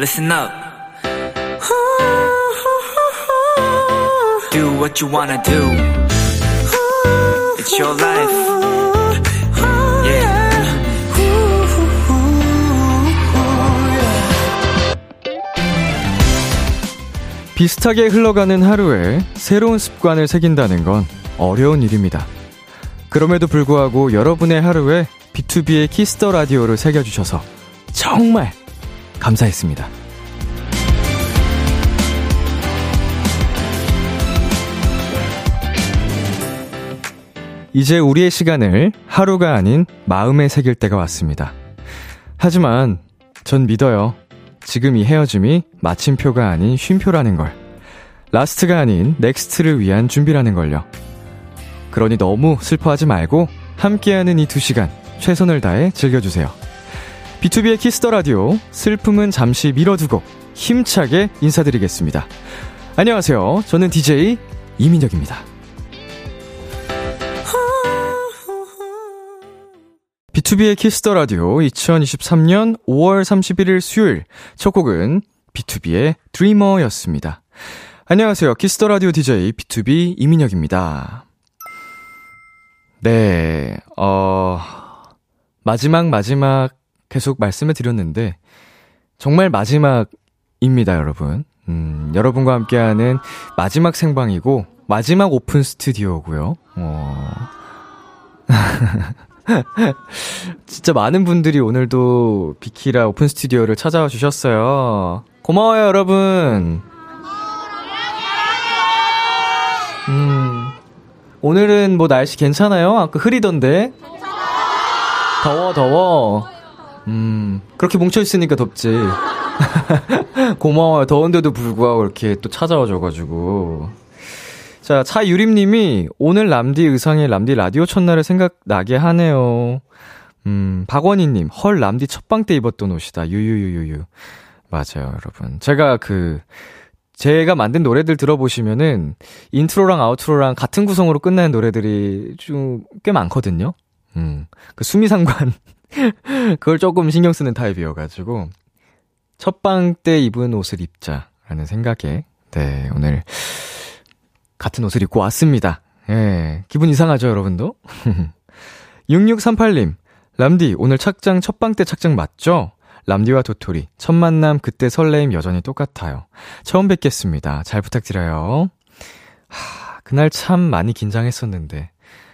listen up. Do what you wanna do. It's your life. Yeah. 비슷하게 흘러가는 하루에 새로운 습관을 새긴다는 건 어려운 일입니다. 그럼에도 불구하고 여러분의 하루에 B2B의 Kiss the Radio를 새겨주셔서 정말 감사했습니다. 이제 우리의 시간을 하루가 아닌 마음에 새길 때가 왔습니다. 하지만 전 믿어요. 지금 이 헤어짐이 마침표가 아닌 쉼표라는 걸. last가 아닌 next를 위한 준비라는 걸요. 그러니 너무 슬퍼하지 말고 함께하는 이 두 시간 최선을 다해 즐겨주세요. B2B의 Kiss the Radio 슬픔은 잠시 미뤄두고 힘차게 인사드리겠습니다. 안녕하세요. 저는 DJ 이민혁입니다. B2B의 Kiss the Radio 2023년 5월 31일 수요일 첫 곡은 B2B의 Dreamer였습니다. 안녕하세요. Kiss the Radio DJ B2B 이민혁입니다. 네, 어, 마지막, 마지막 계속 말씀을 드렸는데, 정말 마지막입니다, 여러분. 음, 여러분과 함께하는 마지막 생방이고, 마지막 오픈 스튜디오고요. 어. 진짜 많은 분들이 오늘도 비키라 오픈 스튜디오를 찾아와 주셨어요. 고마워요, 여러분. 음, 오늘은 뭐 날씨 괜찮아요? 아까 흐리던데? 더워, 더워. 음, 그렇게 뭉쳐있으니까 덥지. 고마워요. 더운데도 불구하고 이렇게 또 찾아와줘가지고. 자, 차유림님이 오늘 람디 의상에 람디 라디오 첫날을 생각나게 하네요. 음, 박원희님, 헐, 람디 첫방 때 입었던 옷이다. 유유유유유. 맞아요, 여러분. 제가 그, 제가 만든 노래들 들어보시면은 intro랑 outro랑 같은 구성으로 끝나는 노래들이 좀 꽤 많거든요. 음, 그 수미상관 그걸 조금 신경 쓰는 타입이어가지고 첫방 때 입은 옷을 입자라는 생각에 네 오늘 같은 옷을 입고 왔습니다. 예, 기분 이상하죠 여러분도? 6638님 람디 오늘 착장 첫방 때 착장 맞죠? 람디와 도토리, 첫 만남 그때 설레임 여전히 똑같아요. 처음 뵙겠습니다. 잘 부탁드려요. 하, 그날 참 많이 긴장했었는데.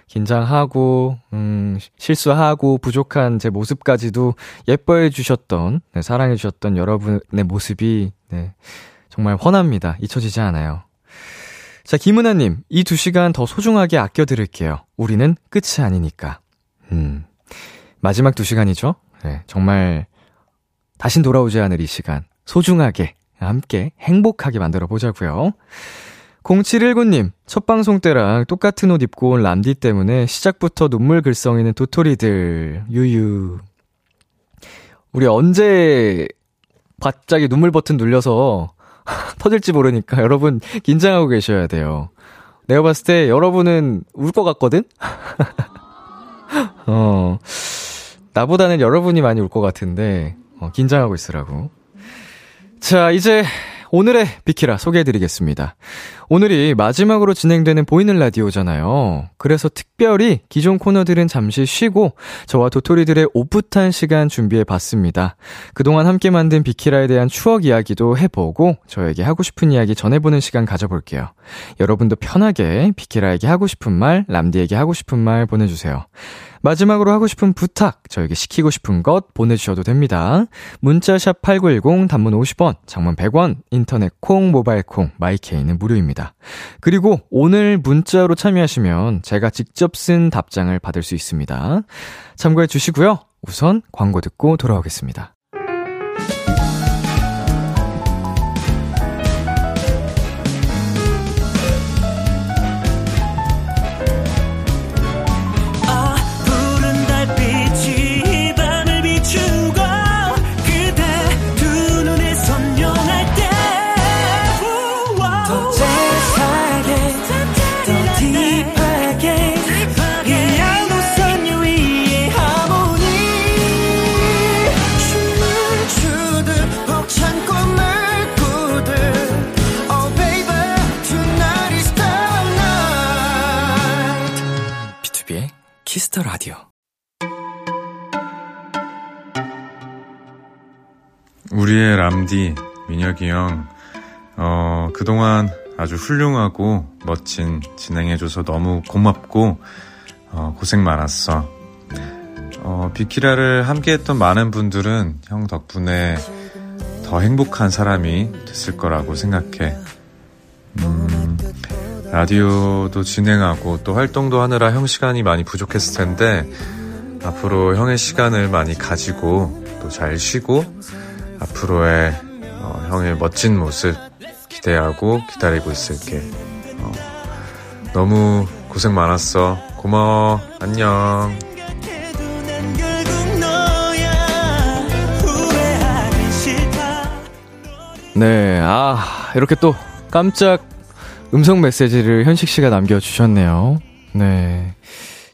긴장하고, 음, 실수하고, 부족한 제 모습까지도 예뻐해 주셨던, 네, 사랑해 주셨던 여러분의 모습이, 네, 정말 훤합니다. 잊혀지지 않아요. 자, 김은아님, 이 두 시간 더 소중하게 아껴 들을게요. 우리는 끝이 아니니까. 음, 마지막 두 시간이죠? 네, 정말 다신 돌아오지 않을 이 시간 소중하게 함께 행복하게 만들어 보자고요. 0719님, 첫 방송 때랑 똑같은 옷 입고 온 람디 때문에 시작부터 눈물 글썽이는 도토리들, 유유. 우리 언제 갑자기 눈물 버튼 눌려서 터질지 모르니까 여러분 긴장하고 계셔야 돼요. 내가 봤을 때 여러분은 울 것 같거든? 어, 나보다는 여러분이 많이 울 것 같은데, 어, 긴장하고 있으라고. 자, 이제 오늘의 비키라 소개해드리겠습니다. 오늘이 마지막으로 진행되는 보이는 라디오잖아요. 그래서 특별히 기존 코너들은 잠시 쉬고 저와 도토리들의 오붓한 시간 준비해봤습니다. 그동안 함께 만든 비키라에 대한 추억 이야기도 해보고 저에게 하고 싶은 이야기 전해보는 시간 가져볼게요. 여러분도 편하게 비키라에게 하고 싶은 말, 람디에게 하고 싶은 말 보내주세요. 마지막으로 하고 싶은 부탁, 저에게 시키고 싶은 것 보내주셔도 됩니다. 문자샵 8910, 단문 50원, 장문 100원, 인터넷 콩, 모바일 콩, 마이케이는 무료입니다. 그리고 오늘 문자로 참여하시면 제가 직접 쓴 답장을 받을 수 있습니다. 참고해 주시고요. 우선 광고 듣고 돌아오겠습니다. 우리의 람디, 민혁이 형, 어, 그동안 아주 훌륭하고 멋진 진행해줘서 너무 고맙고, 어, 고생 많았어. 어, 비키라를 함께 했던 많은 분들은 형 덕분에 더 행복한 사람이 됐을 거라고 생각해. 음, 라디오도 진행하고 또 활동도 하느라 형 시간이 많이 부족했을 텐데, 앞으로 형의 시간을 많이 가지고 또 잘 쉬고, 앞으로의 어, 형의 멋진 모습 기대하고 기다리고 있을게. 어, 너무 고생 많았어. 고마워. 안녕. 네, 아, 이렇게 또 깜짝 음성 메시지를 현식 씨가 남겨주셨네요. 네.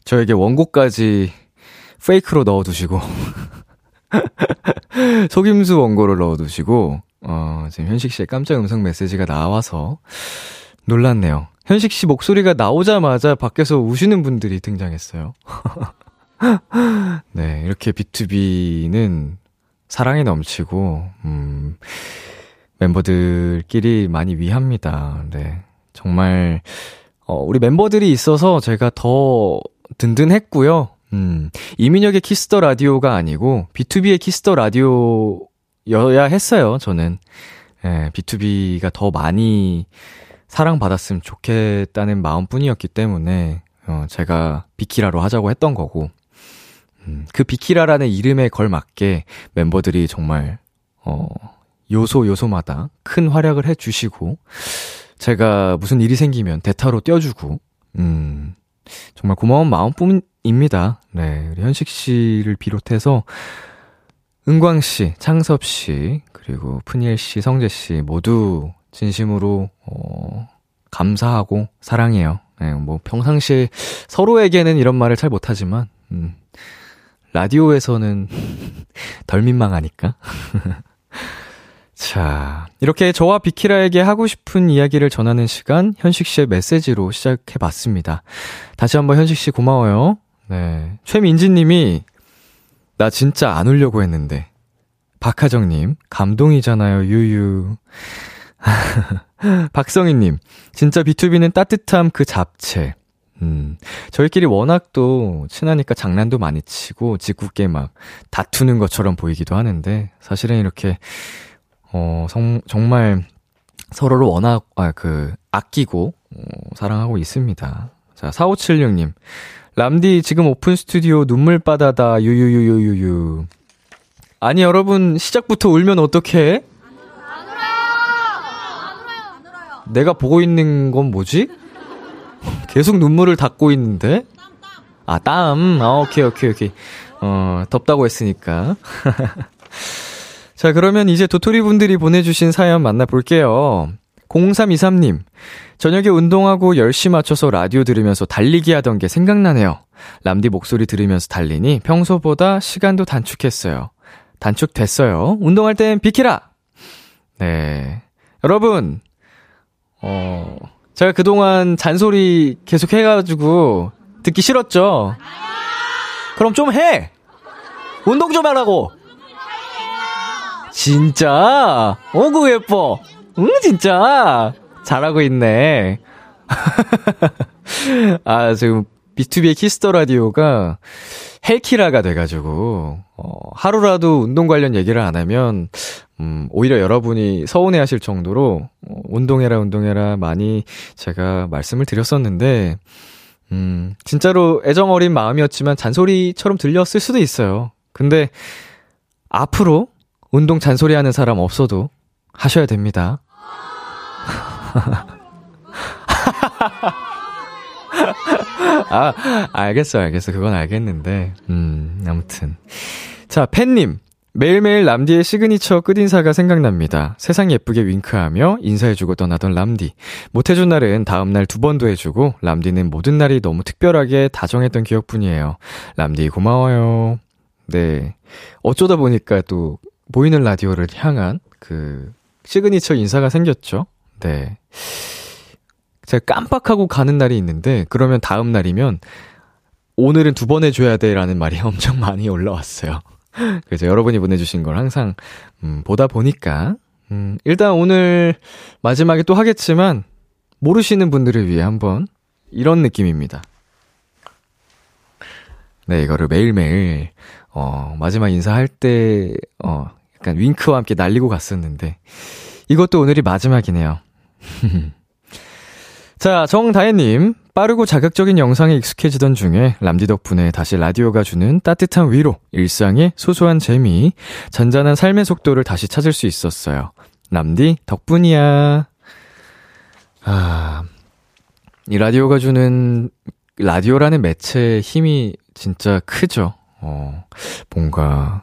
저에게 원고까지 페이크로 넣어두시고, 속임수 원고를 넣어두시고, 어, 지금 현식 씨의 깜짝 음성 메시지가 나와서 놀랐네요. 현식 씨 목소리가 나오자마자 밖에서 우시는 분들이 등장했어요. 네, 이렇게 B2B는 사랑이 넘치고, 음, 멤버들끼리 많이 위합니다. 네. 정말, 어, 우리 멤버들이 있어서 제가 더 든든했고요. 음, 이민혁의 Kiss the Radio가 아니고, B2B의 Kiss the Radio여야 했어요, 저는. 예, B2B가 더 많이 사랑받았으면 좋겠다는 마음 뿐이었기 때문에, 어, 제가 비키라로 하자고 했던 거고, 음, 그 비키라라는 이름에 걸맞게 멤버들이 정말, 어, 요소 요소마다 큰 활약을 해주시고, 제가 무슨 일이 생기면 대타로 떼어주고, 음, 정말 고마운 마음뿐입니다. 네, 우리 현식 씨를 비롯해서, 은광 씨, 창섭 씨, 그리고 푸니엘 씨, 성재 씨, 모두 진심으로, 어, 감사하고 사랑해요. 네, 뭐 평상시에 서로에게는 이런 말을 잘 못하지만, 음, 라디오에서는 덜 민망하니까. 자, 이렇게 저와 비키라에게 하고 싶은 이야기를 전하는 시간, 현식 씨의 메시지로 시작해 봤습니다. 다시 한번 현식 씨 고마워요. 네. 최민진 님이, 나 진짜 안 울려고 했는데. 박하정 님, 감동이잖아요, 유유. 박성희 님, 진짜 B2B는 따뜻함 그 잡채. 음, 저희끼리 워낙 또 친하니까 장난도 많이 치고 짓궂게 막 다투는 것처럼 보이기도 하는데, 사실은 이렇게 어, 성, 정말 서로를 워낙, 아, 그, 아끼고, 어, 사랑하고 있습니다. 자, 4576님. 람디, 지금 오픈 스튜디오 눈물바다다, 유유유유유유. 아니, 여러분, 시작부터 울면 어떡해? 안 울어요! 안 울어요! 내가 보고 있는 건 뭐지? 계속 눈물을 닦고 있는데? 아, 땀. 아, 오케이, 오케이, 오케이. 어, 덥다고 했으니까. 자, 그러면 이제 도토리 분들이 보내주신 사연 만나볼게요. 0323님, 저녁에 운동하고 10시 맞춰서 라디오 들으면서 달리기 하던 게 생각나네요. 람디 목소리 들으면서 달리니 평소보다 시간도 단축했어요. 단축됐어요. 운동할 땐 비키라! 네. 여러분, 어, 제가 그동안 잔소리 계속 해가지고 듣기 싫었죠? 그럼 좀 해! 운동 좀 하라고! 진짜? 어구, 예뻐. 응, 진짜. 잘하고 있네. 아, 지금 B2B의 Kiss the Radio가 헬키라가 돼가지고, 어, 하루라도 운동 관련 얘기를 안 하면, 음, 오히려 여러분이 서운해 하실 정도로, 어, 운동해라, 운동해라 많이 제가 말씀을 드렸었는데, 음, 진짜로 애정 어린 마음이었지만 잔소리처럼 들렸을 수도 있어요. 근데, 앞으로 운동 잔소리 하는 사람 없어도 하셔야 됩니다. 아, 알겠어, 알겠어. 그건 알겠는데. 음, 아무튼. 자, 팬님. 매일매일 람디의 시그니처 끝인사가 생각납니다. 세상 예쁘게 윙크하며 인사해주고 떠나던 람디. 못해준 날은 다음날 두 번도 해주고, 람디는 모든 날이 너무 특별하게 다정했던 기억뿐이에요. 람디 고마워요. 네. 어쩌다 보니까 또 보이는 라디오를 향한 그 시그니처 인사가 생겼죠. 네. 제가 깜빡하고 가는 날이 있는데 그러면 다음 날이면 오늘은 두 번 해줘야 돼라는 말이 엄청 많이 올라왔어요. 그래서 여러분이 보내주신 걸 항상, 음, 보다 보니까, 음, 일단 오늘 마지막에 또 하겠지만, 모르시는 분들을 위해 한번 이런 느낌입니다. 네, 이거를 매일매일, 어, 마지막 인사할 때, 어, 약간 윙크와 함께 날리고 갔었는데, 이것도 오늘이 마지막이네요. 자, 정다혜님. 빠르고 자극적인 영상에 익숙해지던 중에 람디 덕분에 다시 라디오가 주는 따뜻한 위로, 일상의 소소한 재미, 잔잔한 삶의 속도를 다시 찾을 수 있었어요. 람디 덕분이야. 아, 이 라디오가 주는, 라디오라는 매체의 힘이 진짜 크죠. 어, 뭔가,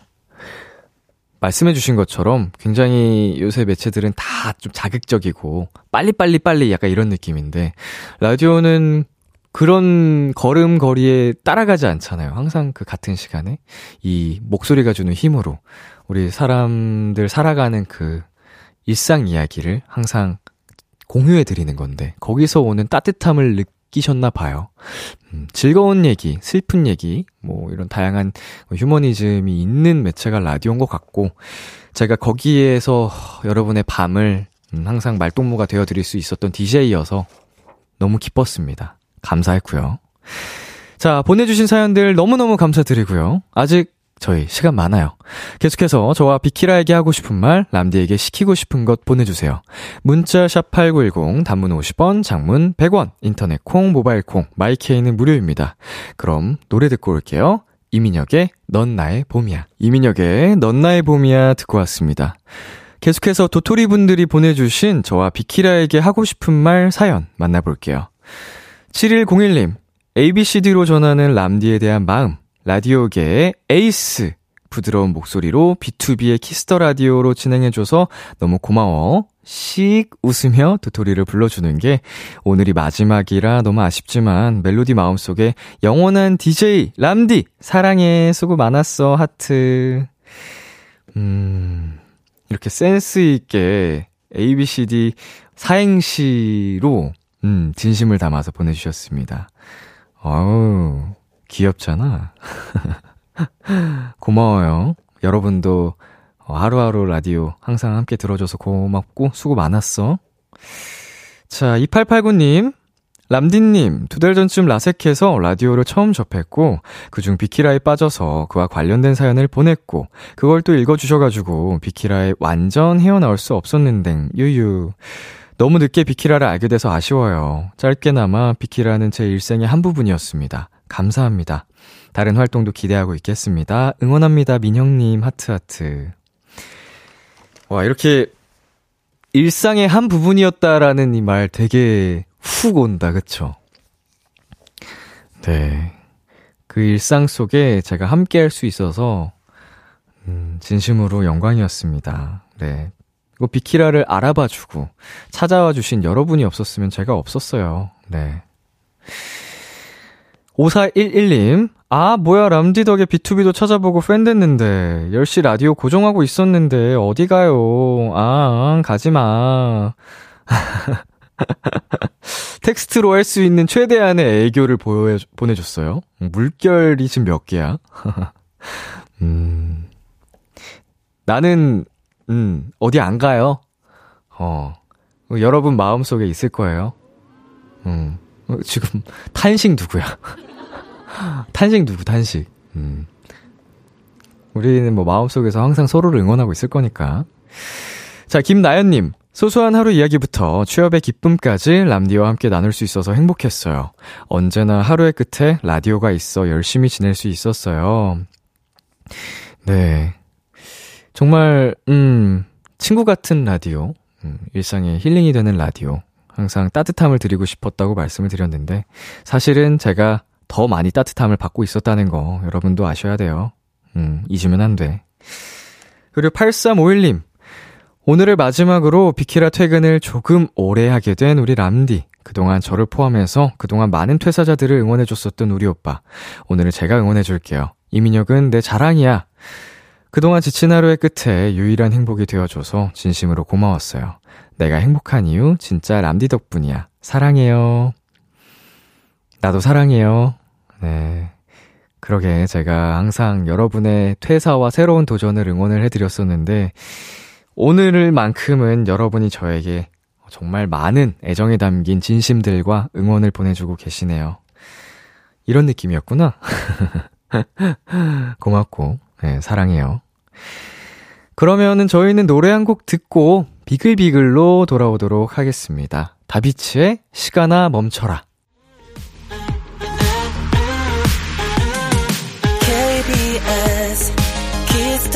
말씀해 주신 것처럼 굉장히 요새 매체들은 다 좀 자극적이고 빨리빨리 빨리 약간 이런 느낌인데 라디오는 그런 걸음걸이에 따라가지 않잖아요. 항상 그 같은 시간에 이 목소리가 주는 힘으로 우리 사람들 살아가는 그 일상 이야기를 항상 공유해 드리는 건데 거기서 오는 따뜻함을 느끼 셨나 봐요. 음, 즐거운 얘기, 슬픈 얘기, 뭐 이런 다양한 휴머니즘이 있는 매체가 라디오인 것 같고 제가 거기에서 여러분의 밤을 음, 항상 말동무가 되어 드릴 수 있었던 DJ여서 너무 기뻤습니다. 감사했고요. 자, 보내주신 사연들 너무너무 감사드리고요. 아직 저희 시간 많아요. 계속해서 저와 비키라에게 하고 싶은 말, 람디에게 시키고 싶은 것 보내주세요. 문자 샵8910, 단문 50원, 장문 100원, 인터넷 콩, 모바일 콩, 마이케이는 무료입니다. 그럼 노래 듣고 올게요. 이민혁의 넌 나의 봄이야. 이민혁의 넌 나의 봄이야 듣고 왔습니다. 계속해서 도토리 분들이 보내주신 저와 비키라에게 하고 싶은 말 사연 만나볼게요. 7101님, ABCD로 전하는 람디에 대한 마음. 라디오계의 에이스. 부드러운 목소리로 B2B의 Kiss the Radio로 진행해줘서 너무 고마워. 씩 웃으며 도토리를 불러주는 게 오늘이 마지막이라 너무 아쉽지만 멜로디 마음속에 영원한 DJ 람디 사랑해 수고 많았어 하트. 음 이렇게 센스 있게 ABCD 사행시로 음 진심을 담아서 보내주셨습니다. 어우 귀엽잖아. 고마워요. 여러분도 하루하루 라디오 항상 함께 들어줘서 고맙고 수고 많았어. 자, 2889님. 람디님, 두 달 전쯤 라섹해서 라디오를 처음 접했고, 그중 비키라에 빠져서 그와 관련된 사연을 보냈고, 그걸 또 읽어주셔가지고, 비키라에 완전 헤어나올 수 없었는데, 유유. 너무 늦게 비키라를 알게 돼서 아쉬워요. 짧게나마 비키라는 제 일생의 한 부분이었습니다. 감사합니다. 다른 활동도 기대하고 있겠습니다. 응원합니다, 민형님, 하트하트. 와, 이렇게 일상의 한 부분이었다라는 이 말 되게 훅 온다, 그쵸? 네. 그 일상 속에 제가 함께 할 수 있어서, 음, 진심으로 영광이었습니다. 네. 이거 비키라를 알아봐 주고, 찾아와 주신 여러분이 없었으면 제가 없었어요. 네. 5411님, 아, 뭐야, 람디 덕에 B2B도 찾아보고 팬 됐는데, 10시 라디오 고정하고 있었는데, 어디 가요? 아, 가지 마. 텍스트로 할 수 있는 최대한의 애교를 보여, 보내줬어요. 물결이 지금 몇 개야? 음, 나는, 음, 어디 안 가요? 어, 여러분 마음속에 있을 거예요. 음, 지금, 탄식 누구야? 탄식 누구, 탄식. 음. 우리는 뭐 마음속에서 항상 서로를 응원하고 있을 거니까. 자, 김나연님. 소소한 하루 이야기부터 취업의 기쁨까지 람디와 함께 나눌 수 있어서 행복했어요. 언제나 하루의 끝에 라디오가 있어 열심히 지낼 수 있었어요. 네. 정말, 음, 친구 같은 라디오, 음, 일상에 힐링이 되는 라디오, 항상 따뜻함을 드리고 싶었다고 말씀을 드렸는데, 사실은 제가 더 많이 따뜻함을 받고 있었다는 거 여러분도 아셔야 돼요. 음, 잊으면 안 돼. 그리고 8351님. 오늘을 마지막으로 비키라 퇴근을 조금 오래 하게 된 우리 람디. 그동안 저를 포함해서 그동안 많은 퇴사자들을 응원해줬었던 우리 오빠. 오늘은 제가 응원해줄게요. 이민혁은 내 자랑이야. 그동안 지친 하루의 끝에 유일한 행복이 되어줘서 진심으로 고마웠어요. 내가 행복한 이유 진짜 람디 덕분이야. 사랑해요. 나도 사랑해요. 네. 그러게 제가 항상 여러분의 퇴사와 새로운 도전을 응원을 해드렸었는데 오늘만큼은 여러분이 저에게 정말 많은 애정이 담긴 진심들과 응원을 보내주고 계시네요. 이런 느낌이었구나. 고맙고, 네, 사랑해요. 그러면은 저희는 노래 한 곡 듣고 비글비글로 돌아오도록 하겠습니다. 다비치의 시간아 멈춰라.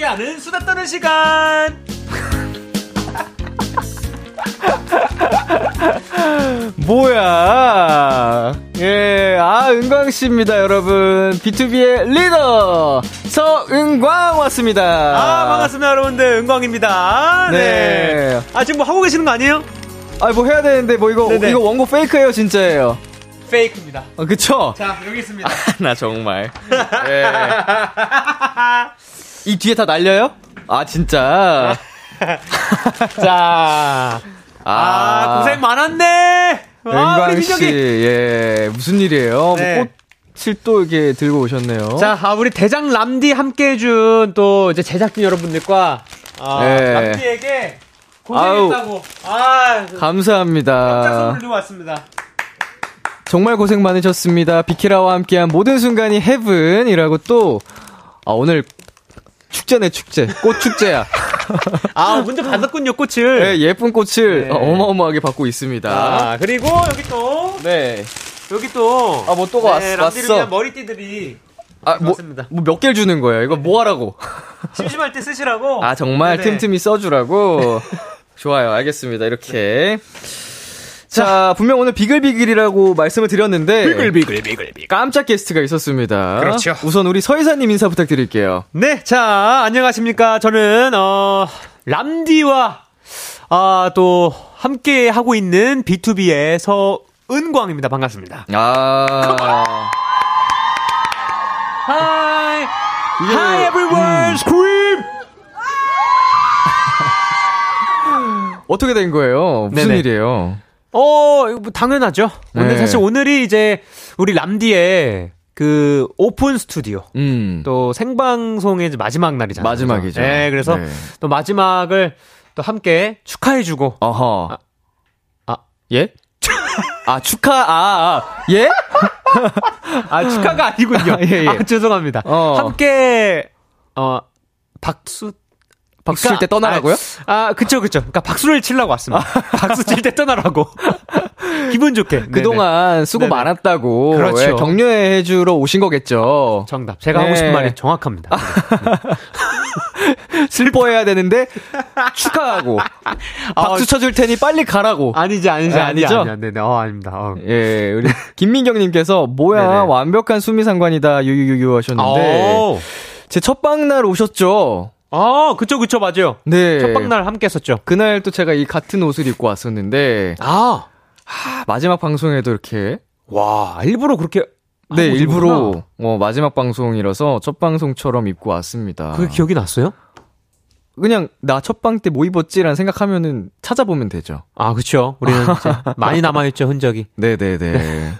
함께하는 수다 떠는 시간. 뭐야 예, 아 은광 씨입니다 여러분 B2B의 리더 서은광 왔습니다 아, 반갑습니다, 여러분들. 은광입니다. 네. 네. 아, 지금 뭐 하고 계시는 거 아니에요? 아 뭐 해야 되는데 뭐 이거 네네. 이거 원고 페이크예요 진짜예요 페이크입니다. 어, 그쵸? 자, 여기 있습니다. 나 정말 예. 이 뒤에 다 날려요? 아 진짜 자. 아, 고생 많았네. 아, 우리 은광 씨, 민혁이. 예, 무슨 일이에요? 네. 뭐 꽃을 또 이렇게 들고 오셨네요. 자, 아, 우리 대장 람디 함께 해준 또 이제 제작진 여러분들과 아, 네. 람디에게 고생했다고. 아, 감사합니다. 짝선물 들고 왔습니다. 정말 고생 많으셨습니다. 비키라와 함께한 모든 순간이 헤븐이라고 또, 아, 오늘 축제네, 축제. 꽃 축제야. 아, 먼저 받았군요, 꽃을. 네, 예쁜 꽃을 네. 어마어마하게 받고 있습니다. 아, 그리고 여기 또, 네. 여기 또. 아, 뭐또 왔- 람디를 왔어. 머리띠들이 아, 뭐. 뭐 몇 개를 주는 거예요? 이거 뭐 하라고? 심심할 때 쓰시라고. 아, 정말 네네. 틈틈이 써주라고? 좋아요. 알겠습니다. 이렇게. 자, 분명 오늘 비글비글이라고 말씀을 드렸는데. 비글비글 비글. 깜짝 게스트가 있었습니다. 그렇죠. 우선 우리 서희사님 인사 부탁드릴게요. 네, 자, 안녕하십니까. 저는, 어, 람디와, 아, 또, 함께 하고 있는 B2B의 서은광입니다. 반갑습니다. 아. Hi! 이게- Hi, everyone! Scream! 어떻게 된 거예요? 무슨 네네. 일이에요? 어, 이거 뭐 당연하죠. 오늘 네. 사실 오늘이 이제, 우리 람디의 그, 오픈 스튜디오. 음. 또 생방송의 마지막 날이잖아요. 마지막이죠. 네, 그래서 네. 또 마지막을 또 함께 축하해주고. 어허. 아, 예? 아, 축하, 아, 아, 예? 아, 축하가 아니군요. 아, 예, 예. 아, 죄송합니다. 어. 함께, 어, 박수, 박수 칠때 떠나라고요? 아, 아, 그쵸, 그쵸. 그니까 박수를 치려고 왔습니다. 박수 칠 때 떠나라고. 기분 좋게. 그동안 수고 네네. 많았다고. 그렇죠. 예, 격려해주러 오신 거겠죠. 정답. 제가 네. 하고 싶은 말이 정확합니다. 슬퍼해야 되는데, 축하하고. 박수 쳐줄 테니 빨리 가라고. 아니지, 아니지, 네, 아니지. 아니죠? 아니야. 네네. 어, 아닙니다. 어. 예, 우리 김민경님께서 뭐야 네네. 완벽한 수미상관이다 유유유유 하셨는데 오. 제 첫 방날 오셨죠? 아, 그쵸, 그쵸, 맞아요. 네. 첫방날 함께 했었죠. 그날 또 제가 이 같은 옷을 입고 왔었는데 아. 아, 마지막 방송에도 이렇게 와, 일부러 그렇게. 네 일부러. 어, 마지막 방송이라서 첫 방송처럼 입고 왔습니다. 그게 기억이 났어요? 그냥 나 첫방 때 뭐 입었지라는 생각하면은 찾아보면 되죠. 아, 그쵸. 우리는 많이 남아 있죠, 흔적이. 네 네 네.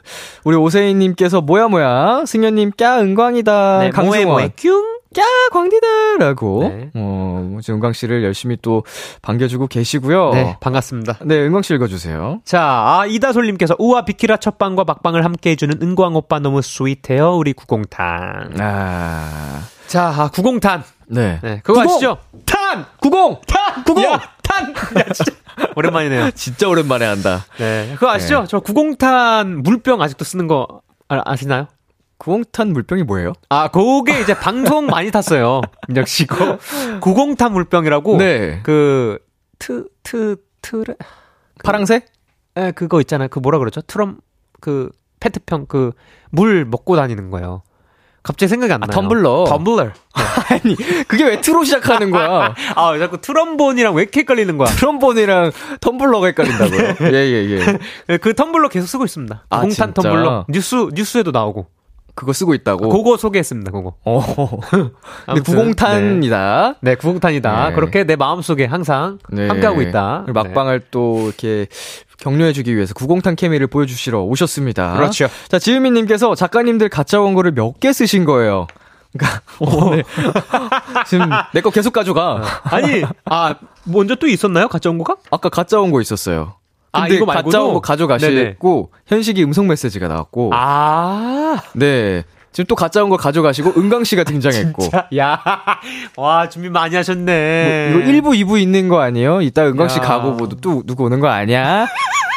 우리 오세희 님께서 뭐야 뭐야 승현님 꺄 은광이다 네, 강승원 뭐해, 뭐해, 뀨! 야 광디다라고 네. 어 지금 은광 씨를 열심히 또 반겨주고 계시고요. 네, 반갑습니다. 네, 은광 씨 읽어주세요. 자, 아, 이다솔님께서 우와 비키라 첫방과 막방을 함께 해주는 은광 오빠 너무 스윗해요, 우리 구공탄. 아, 자, 아, 구공탄. 네. 네, 그거 구공! 아시죠? 탄! 구공, 탄! 구공! 야, 탄! 야, 진짜. 오랜만이네요. 진짜 오랜만에 한다. 네, 그거 아시죠? 저 구공탄 물병 아직도 쓰는 거 아, 아시나요? 구공탄 물병이 뭐예요? 아, 그게 이제 방송 많이 탔어요. 민혁 씨. 그 구공탄 물병이라고. 네. 그, 트, 트, 트레. 파랑색? 에, 그거 있잖아요. 그 뭐라 그러죠? 트럼, 그, 페트병, 그, 물 먹고 다니는 거예요. 갑자기 생각이 안 아, 나요. 텀블러. 텀블러. 아니, 그게 왜 트로 시작하는 거야? 아, 자꾸 트럼본이랑 왜 이렇게 헷갈리는 거야? 트럼본이랑 텀블러가 헷갈린다고요? 예, 예, 예. 그 텀블러 계속 쓰고 있습니다. 아, 공탄 진짜? 텀블러. 뉴스, 뉴스에도 나오고. 그거 쓰고 있다고? 그거 소개했습니다, 그거. 어. 근데 아무튼, 구공탄이다. 네, 구공탄이다. 네. 그렇게 내 마음속에 항상 네. 함께하고 있다. 그리고 막방을 또 이렇게 격려해주기 위해서 구공탄 케미를 보여주시러 오셨습니다. 그렇죠. 자, 지은미님께서 작가님들 가짜 원고를 몇 개 쓰신 거예요. 그러니까 오늘 지금 내 거 계속 가져가. 아니, 아, 먼저 또 있었나요? 가짜 온거가? 아까 가짜 원고 있었어요. 아, 근데 이거 말고도? 가짜 원고 가져가시고 현식이 음성 메시지가 나왔고 아, 네. 지금 또 가짜 원고 가져가시고 은강 씨가 등장했고 자, 야, 와, 준비 많이 하셨네. 뭐 이거 1부, 2부 있는 거 아니에요? 이따 은강 씨 야. 가고 뭐 또 누구 오는 거 아니야?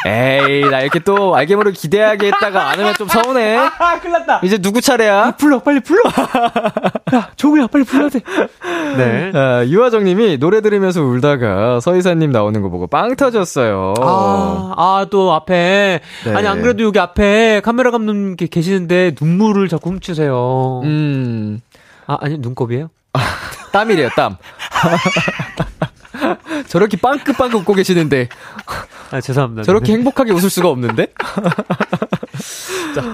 에이, 나 이렇게 또 알게 모르게 기대하게 했다가 안 오면 좀 서운해. 아, 큰일 났다. 이제 누구 차례야? 불러, 빨리 불러. 야, 조우야, 빨리 불러야 돼. 네. 아, 유하정 님이 노래 들으면서 울다가 서희사님 나오는 거 보고 빵 터졌어요. 아, 아, 또 앞에. 네. 아니, 안 그래도 여기 앞에 카메라 감독님 께 계시는데 눈물을 자꾸 훔치세요. 음, 아, 아니, 눈곱이에요? 땀이래요, 땀. 저렇게 빵긋빵긋 웃고 계시는데, 아, 죄송합니다. 저렇게 행복하게 웃을 수가 없는데?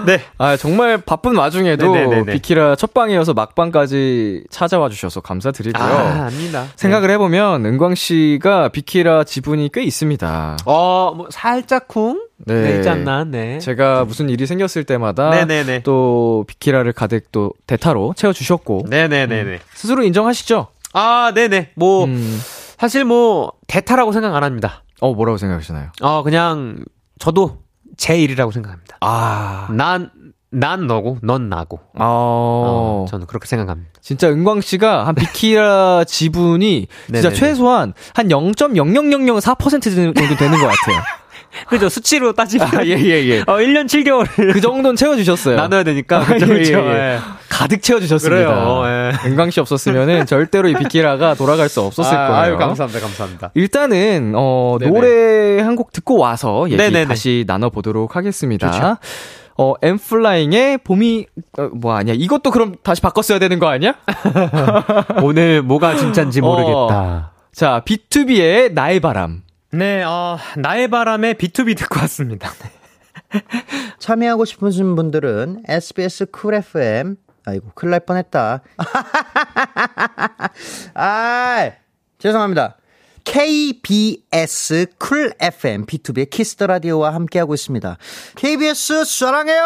네. 아, 정말 바쁜 와중에도 네네네네. 비키라 첫 방이어서 막방까지 찾아와 주셔서 감사드리고요. 아, 아닙니다. 생각을 해보면 은광 씨가 비키라 지분이 꽤 있습니다. 어, 뭐, 살짝쿵? 네. 네. 있지 않나, 네. 제가 무슨 일이 생겼을 때마다 네네네. 또 비키라를 가득 또 대타로 채워주셨고 네네네네. 스스로 인정하시죠? 아, 네네. 뭐, 음. 사실 뭐, 대타라고 생각 안 합니다. 어 뭐라고 생각하시나요? 어, 그냥, 저도 제 일이라고 생각합니다. 아, 난, 난 너고, 넌 나고. 어, 어, 저는 그렇게 생각합니다. 진짜 은광 씨가 한 비키라 지분이 진짜 네네네. 최소한 한 0.00004% 정도 되는 것 같아요. 그죠? 수치로 따지면. 아, 예, 예, 예. 어, 1년 7개월을 그 정도는 채워 주셨어요. 나눠야 되니까. 아, 그죠, 예. 예, 예. 가득 채워 주셨습니다. 그래요, 예. 은광 씨 없었으면은 절대로 이 비키라가 돌아갈 수 없었을 아, 거예요. 아유, 감사합니다, 감사합니다. 일단은 어 네네. 노래 한 곡 듣고 와서 얘기 네네네. 다시 나눠 보도록 하겠습니다. 좋죠. 어 엠플라잉의 봄이 어, 뭐 아니야? 이것도 그럼 다시 바꿨어야 되는 거 아니야? 오늘 뭐가 진짠지 모르겠다. 자 B2B의 나의 바람. 네, 어, 나의 바람에 B2B 듣고 왔습니다. 참여하고 싶으신 분들은 SBS Cool FM 아이고 큰일 날 뻔했다. 아 죄송합니다. KBS 쿨 FM B2B의 키스터 라디오와 함께하고 있습니다. KBS 사랑해요.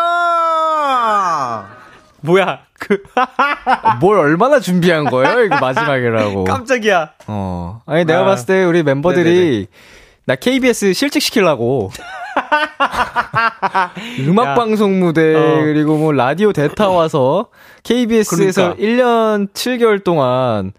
뭐야, 그, 뭘 얼마나 준비한 거예요? 이거 마지막이라고. 깜짝이야. 어. 아니 내가 아. 봤을 때 우리 멤버들이 네네네. 나 KBS 실직시키려고 음악 야. 방송 무대 어. 그리고 뭐 라디오 대타 와서 KBS에서 그러니까. 1년 7개월 동안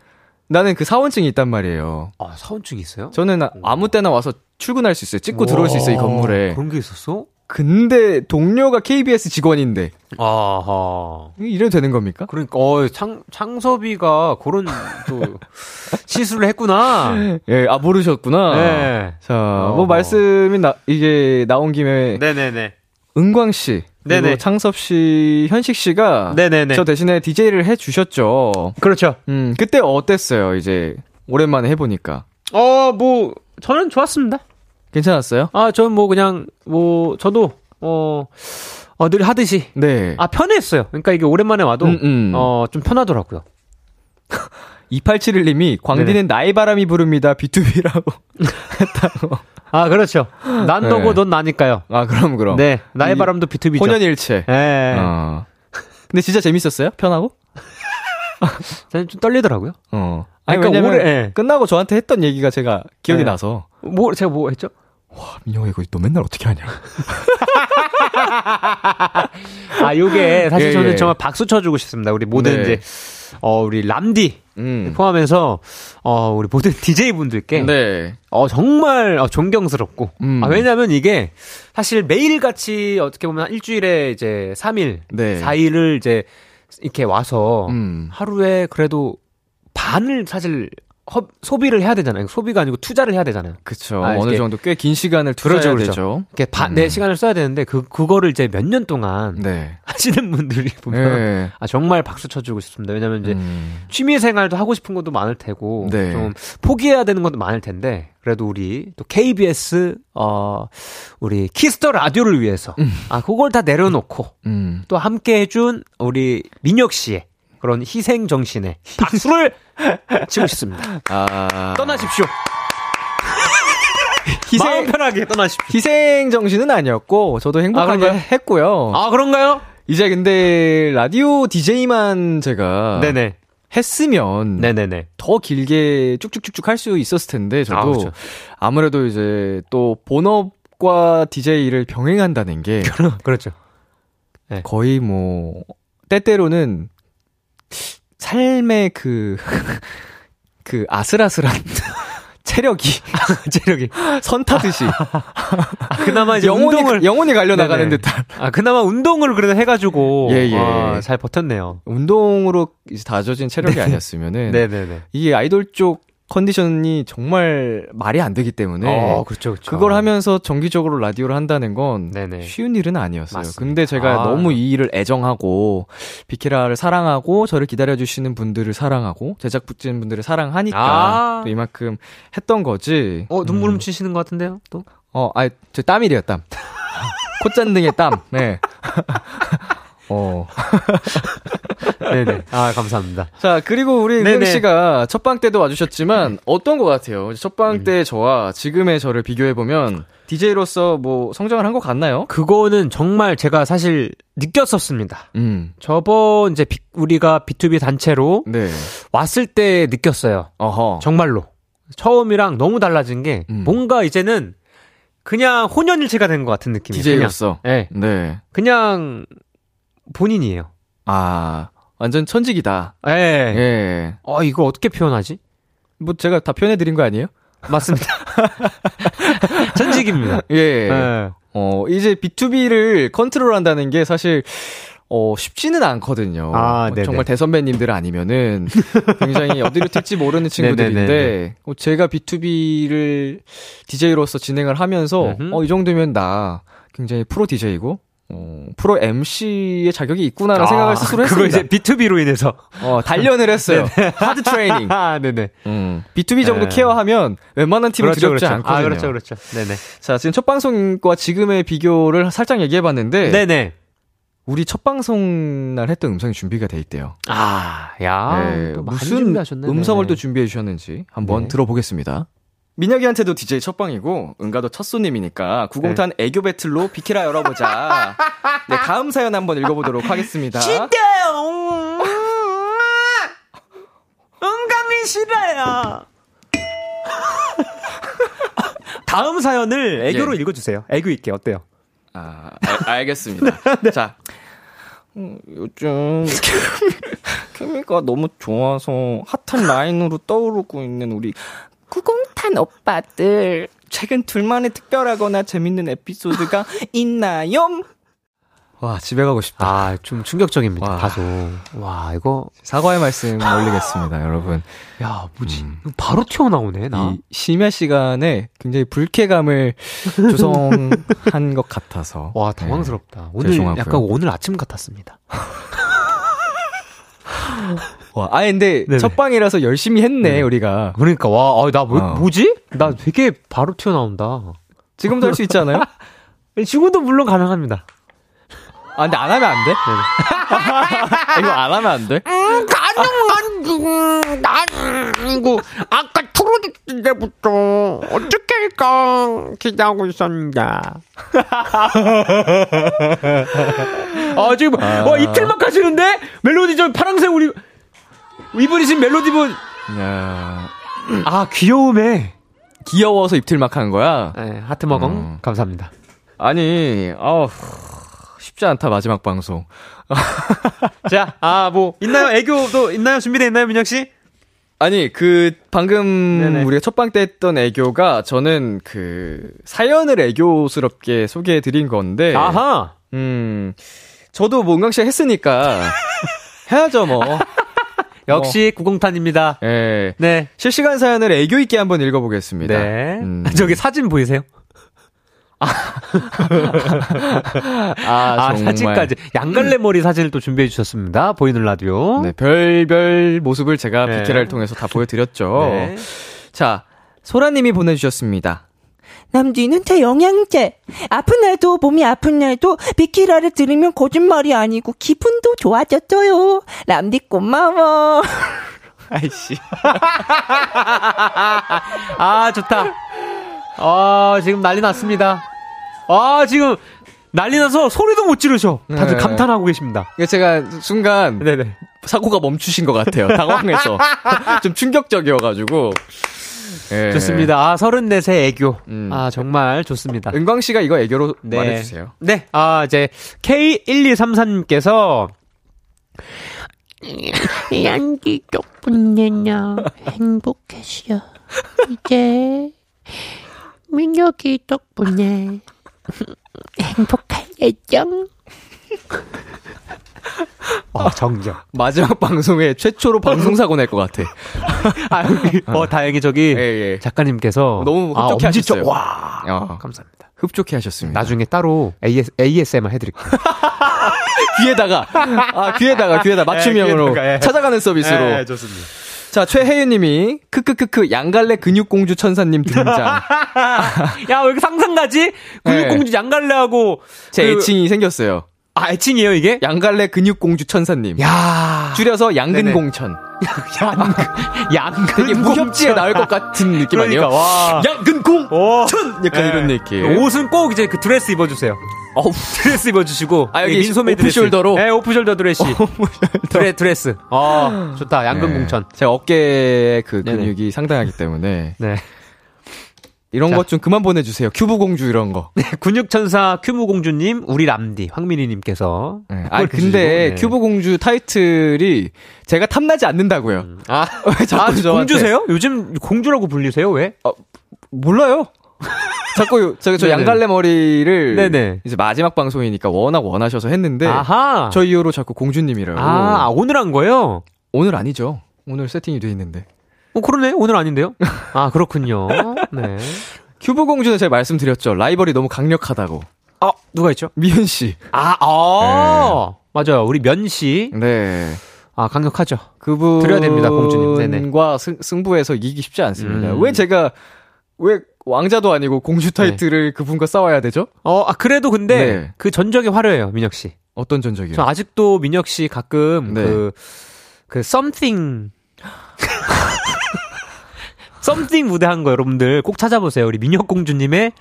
나는 그 사원증이 있단 말이에요. 아, 사원증 있어요? 저는 아- 아무 때나 와서 출근할 수 있어요. 찍고 들어올 수 있어요, 이 건물에. 그런 게 있었어? 근데 동료가 KBS 직원인데 아하. 이래도 되는 겁니까? 그러니까, 어, 창, 창섭이가 그런 또 시술을 했구나. 예, 아 모르셨구나. 네. 자, 뭐. 말씀이 나, 이게 나온 김에 네네네. 은광 씨, 그리고 네네. 창섭 씨, 현식 씨가 네네네. 저 대신에 DJ를 해 주셨죠. 그렇죠. 음, 그때 어땠어요? 이제 오랜만에 해 보니까. 어, 뭐, 저는 좋았습니다. 괜찮았어요? 아, 저는 뭐 그냥, 뭐, 저도, 어, 어, 늘 하듯이. 네. 아, 편했어요. 그러니까 이게 오랜만에 와도, 음, 음. 어, 좀 편하더라고요. 2871님이 광디는 네네. 나의 바람이 부릅니다. B2B라고 했다고. 아, 그렇죠. 난 네. 너고 넌 나니까요. 아, 그럼 그럼. 네. 나의 이 바람도 B2B죠. 혼연일체. 예. 어. 근데 진짜 재밌었어요? 편하고? 저는 좀 떨리더라고요. 어. 아니, 그러니까 왜냐면 올해- 예. 끝나고 저한테 했던 얘기가 제가 기억이 네. 나서 뭐, 제가 뭐 했죠? 와, 민영아 이거 너 맨날 어떻게 하냐. 아, 요게 사실 예, 저는 예. 정말 박수 쳐주고 싶습니다. 우리 모든 네. 이제, 어, 우리 람디 음. 포함해서, 어, 우리 모든 DJ분들께, 네. 어, 정말 어, 존경스럽고, 음. 아, 왜냐면 이게 사실 매일 같이 어떻게 보면 일주일에 이제 3일, 네. 4일을 이제 이렇게 와서 음. 하루에 그래도 반을 사실 허- 소비를 해야 되잖아요. 소비가 아니고 투자를 해야 되잖아요. 그쵸. 아, 어느 이게- 정도 꽤 긴 시간을 투자해야 그렇죠, 그렇죠. 되죠. 이렇게 바- 내 시간을 써야 되는데 그 그거를 이제 몇 년 동안 네. 하시는 분들이 보면 네. 아 정말 박수 쳐주고 싶습니다. 왜냐면 이제 음. 취미 생활도 하고 싶은 것도 많을 테고 네. 좀 포기해야 되는 것도 많을 텐데 그래도 우리 또 KBS 어 우리 Kiss the Radio를 위해서 아 그걸 다 내려놓고 음. 또 함께 해준 우리 민혁 씨의 그런 희생 정신에 박수를 치고 싶습니다. 아. 떠나십시오. 희생- 마음 편하게 떠나십시오. 희생 정신은 아니었고 저도 행복하게 그런가요? 했고요. 아 그런가요? 이제 근데 라디오 DJ만 제가 네네. 했으면 네네네. 더 길게 쭉쭉쭉쭉 할 수 있었을 텐데 저도 아, 그렇죠. 아무래도 이제 또 본업과 DJ를 병행한다는 게 그렇죠. 거의 뭐 때때로는 삶의 그, 그 아슬아슬한 체력이, 체력이. 선 타듯이. 아, 그나마 이제 영혼이, 운동을 영혼이 갈려 나가는 네네. 듯한. 아 그나마 운동을 그래도 해가지고 예, 예. 아, 잘 버텼네요. 운동으로 이제 다져진 체력이 아니었으면은. 네네네. 이게 아이돌 쪽 컨디션이 정말 말이 안 되기 때문에. 어 그렇죠 그렇죠. 그걸 하면서 정기적으로 라디오를 한다는 건 네네. 쉬운 일은 아니었어요. 맞습니다. 근데 제가 아. 너무 이 일을 애정하고 비키라를 사랑하고 저를 기다려 주시는 분들을 사랑하고 제작진 분들을 사랑하니까 아. 또 이만큼 했던 거지. 어 눈물 훔치시는 것 같은데요 또? 어, 아, 저 땀이래요, 땀. 콧잔등의 땀. 네. 어. 네네. 아 감사합니다. 자, 그리고 우리. 은경 씨가 첫 방 때도 와주셨지만 어떤 것 같아요? 첫 방 때 저와 지금의 저를 비교해보면 DJ로서 뭐 성장을 한 것 같나요? 그거는 정말 제가 사실 느꼈었습니다. 음. 저번 이제 비- 우리가 B2B 단체로 네. 왔을 때 느꼈어요. 어허. 정말로 처음이랑 너무 달라진 게 음. 뭔가 이제는 그냥 혼연일체가 된 것 같은 느낌이에요. DJ로서. 그냥, 네, 네. 그냥 본인이에요. 아, 완전 천직이다. 예. 예. 어 이거 어떻게 표현하지? 뭐 제가 다 표현해 드린 거 아니에요? 맞습니다. 천직입니다. 예. 예. 어, 이제 B2B를 컨트롤 한다는 게 사실 어, 쉽지는 않거든요. 아, 어, 네네. 정말 대선배님들 아니면은 굉장히 어디로 튈지 모르는 친구들인데. 어, 제가 B2B를 DJ로서 진행을 하면서. 어, 이 정도면 나 굉장히 프로 DJ고 어, 프로 MC의 자격이 있구나라는 생각을 스스로 아, 그거 했습니다. 이제 B2B로 인해서. 어, 단련을 했어요. 하드 트레이닝. 아, 네네. 음, B2B 정도 네. 케어하면 웬만한 팀은 그렇죠, 두렵지 그렇죠. 않거든요. 아, 그렇죠, 그렇죠. 네네. 자, 지금 첫 방송과 지금의 비교를 살짝 얘기해봤는데 네네. 우리 첫 방송 날 했던 음성이 준비가 돼 있대요. 아, 야. 네, 무슨. 음성을 네네. 또 준비해 주셨는지 한번 네. 들어보겠습니다. 민혁이한테도 DJ 첫 방이고 은가도 첫 손님이니까 구공탄 애교 배틀로 비키라 열어보자. 네, 다음 사연 한번 읽어보도록 하겠습니다. 응감이 싫어요. 다음 사연을 애교로 예. 읽어주세요. 애교 있게 어때요? 아, 알, 알겠습니다. 자, 음, 요즘 케미가 너무 좋아서 핫한 라인으로 떠오르고 있는 우리 구공탄 오빠들 최근 둘만의 특별하거나 재밌는 에피소드가 있나요? 와 집에 가고 싶다. 아, 좀 충격적입니다. 와. 다소. 와, 이거, 사과의 말씀 올리겠습니다, 여러분. 야, 뭐지? 이거 바로 튀어나오네, 나. 이 심야 시간에 굉장히 불쾌감을 조성한 것 같아서. 와, 네. 당황스럽다. 오늘 죄송하고요. 약간 오늘 아침 같았습니다. 와, 아 근데 네네. 첫 방이라서 열심히 했네 우리가. 그러니까, 와, 아, 나 뭐, 어. 뭐지? 나 되게 바로 튀어나온다. 지금도 할 수 있지 않아요? 지금도 물론 가능합니다. 아, 근데 안 하면 안 돼? 이거 안 하면 안 돼? 가능한 난 이거 아까 프로젝트 때부터 어떻게 할까 기대하고 있었는데 아, 지금, 와, 이틀막 하시는데? 멜로디 저 파랑색 우리, 이분이 지금 멜로디 분, 야, 아, 귀여움에. 귀여워서 입틀막 한 거야? 네, 하트 먹엉. 음. 감사합니다. 아니, 아우, 쉽지 않다, 마지막 방송. 자, 아, 뭐, 있나요? 애교도 있나요? 준비되어 있나요, 민혁씨? 아니, 그, 방금 네네. 우리가 첫방 때 했던 애교가 저는 그, 사연을 애교스럽게 소개해 드린 건데. 아하! 음, 저도 몽강 씨가 했으니까 해야죠, 뭐. 역시 구공탄입니다. 예. 네. 실시간 사연을 애교 있게 한번 읽어보겠습니다. 네. 음. 저기 사진 보이세요? 아, 아, 정말. 사진까지. 양갈래 머리 사진을 또 준비해 주셨습니다. 보이는 라디오. 네, 별별 모습을 제가 네. 비키라를 통해서 다 보여드렸죠. 네. 자, 소라님이 보내주셨습니다. 남디는 대영양제. 아픈 날도 몸이 아픈 날도 비키라를 들으면 거짓말이 아니고 기분도 좋아졌어요. 남디 고마워. 아이씨. 아, 좋다. 아, 지금 난리 났습니다. 아, 지금 난리 나서 소리도 못 지르셔. 다들 네. 감탄하고 계십니다. 이게 제가 순간 네네. 사고가 멈추신 것 같아요. 당황해서. 좀 충격적이어가지고. 예. 좋습니다. 아, 34세 애교. 음. 아, 정말 좋습니다. 은광 씨가 이거 애교로 네. 말해주세요. 네. 아, 이제 K1234님께서 양기 덕분에 나 행복했어. 이제 민혁이 덕분에 행복할 예정. 어, 정정. 마지막 방송에 최초로 방송사고 낼 것 같아. 아, 여기, 어, 다행히 저기 예, 예. 작가님께서 너무 아, 흡족해 엄지척. 하셨어요. 와. 어, 감사합니다. 흡족해 하셨습니다. 나중에 따로 AS, ASMR 해드릴게요. 귀에다가, 아, 귀에다가, 귀에다 맞춤형으로 귀에다가, 예. 찾아가는 서비스로. 네, 좋습니다. 자, 최혜윤 님이, 크크크크, 양갈래 근육공주 천사님 등장. 야, 왜 이렇게 상상가지? 근육공주 양갈래하고. 제 그- 애칭이 생겼어요. 아, 애칭이에요, 이게? 양갈래 근육공주 천사님. 야 줄여서 양근공천. 양, 되게 무협지에 나올 것 같은 느낌 아니에요? 그러니까, 와. 양근공! 오. 천! 약간 네. 이런 느낌. 옷은 꼭 이제 그 드레스 입어주세요. 어우, 드레스 입어주시고. 아, 여기 민소매 드레스. Off-shoulder로? 네, off-shoulder 드레시. 드레, 드레스. 어, 좋다. 양근공천. 네. 제가 어깨에 그 네네. 근육이 상당하기 때문에. 네. 이런 자. 것좀 그만 보내주세요. 큐브 공주 이런 거. 근육천사 큐브공주님, 우리 람디, 황민희님께서. 네. 아 근데 큐브 공주 타이틀이 제가 탐나지 않는다고요. 아, 왜 자꾸 아, 저한테- 공주세요? 요즘 공주라고 불리세요? 왜? 몰라요. 자꾸 제가 저 네네. 양갈래 머리를 네네. 이제 마지막 방송이니까 워낙 원하셔서 했는데 아하. 저 이후로 자꾸 공주님이라고. 아, 아, 오늘 한 거예요? 오늘 아니죠. 오늘 세팅이 돼 있는데. 어, 그러네. 오늘 아닌데요? 아, 그렇군요. 네. 큐브 공주는 제가 말씀드렸죠. 라이벌이 너무 강력하다고. 어, 누가 있죠? 미연 씨. 아, 어. 맞아요. 우리 미연 씨. 네. 아, 강력하죠. 그분 드려야 됩니다, 공주님. 네네. 과 승, 승부에서 이기기 쉽지 않습니다. 음. 왜 제가 왜 왕자도 아니고 공주 타이틀을 그분과 싸워야 되죠? 어, 아, 그래도 근데 네. 그 전적이 화려해요, 민혁 씨. 어떤 전적이요? 저 아직도 민혁 씨 가끔 네. 그, 그, something. something 무대 한 거 여러분들 꼭 찾아보세요. 우리 민혁 공주님의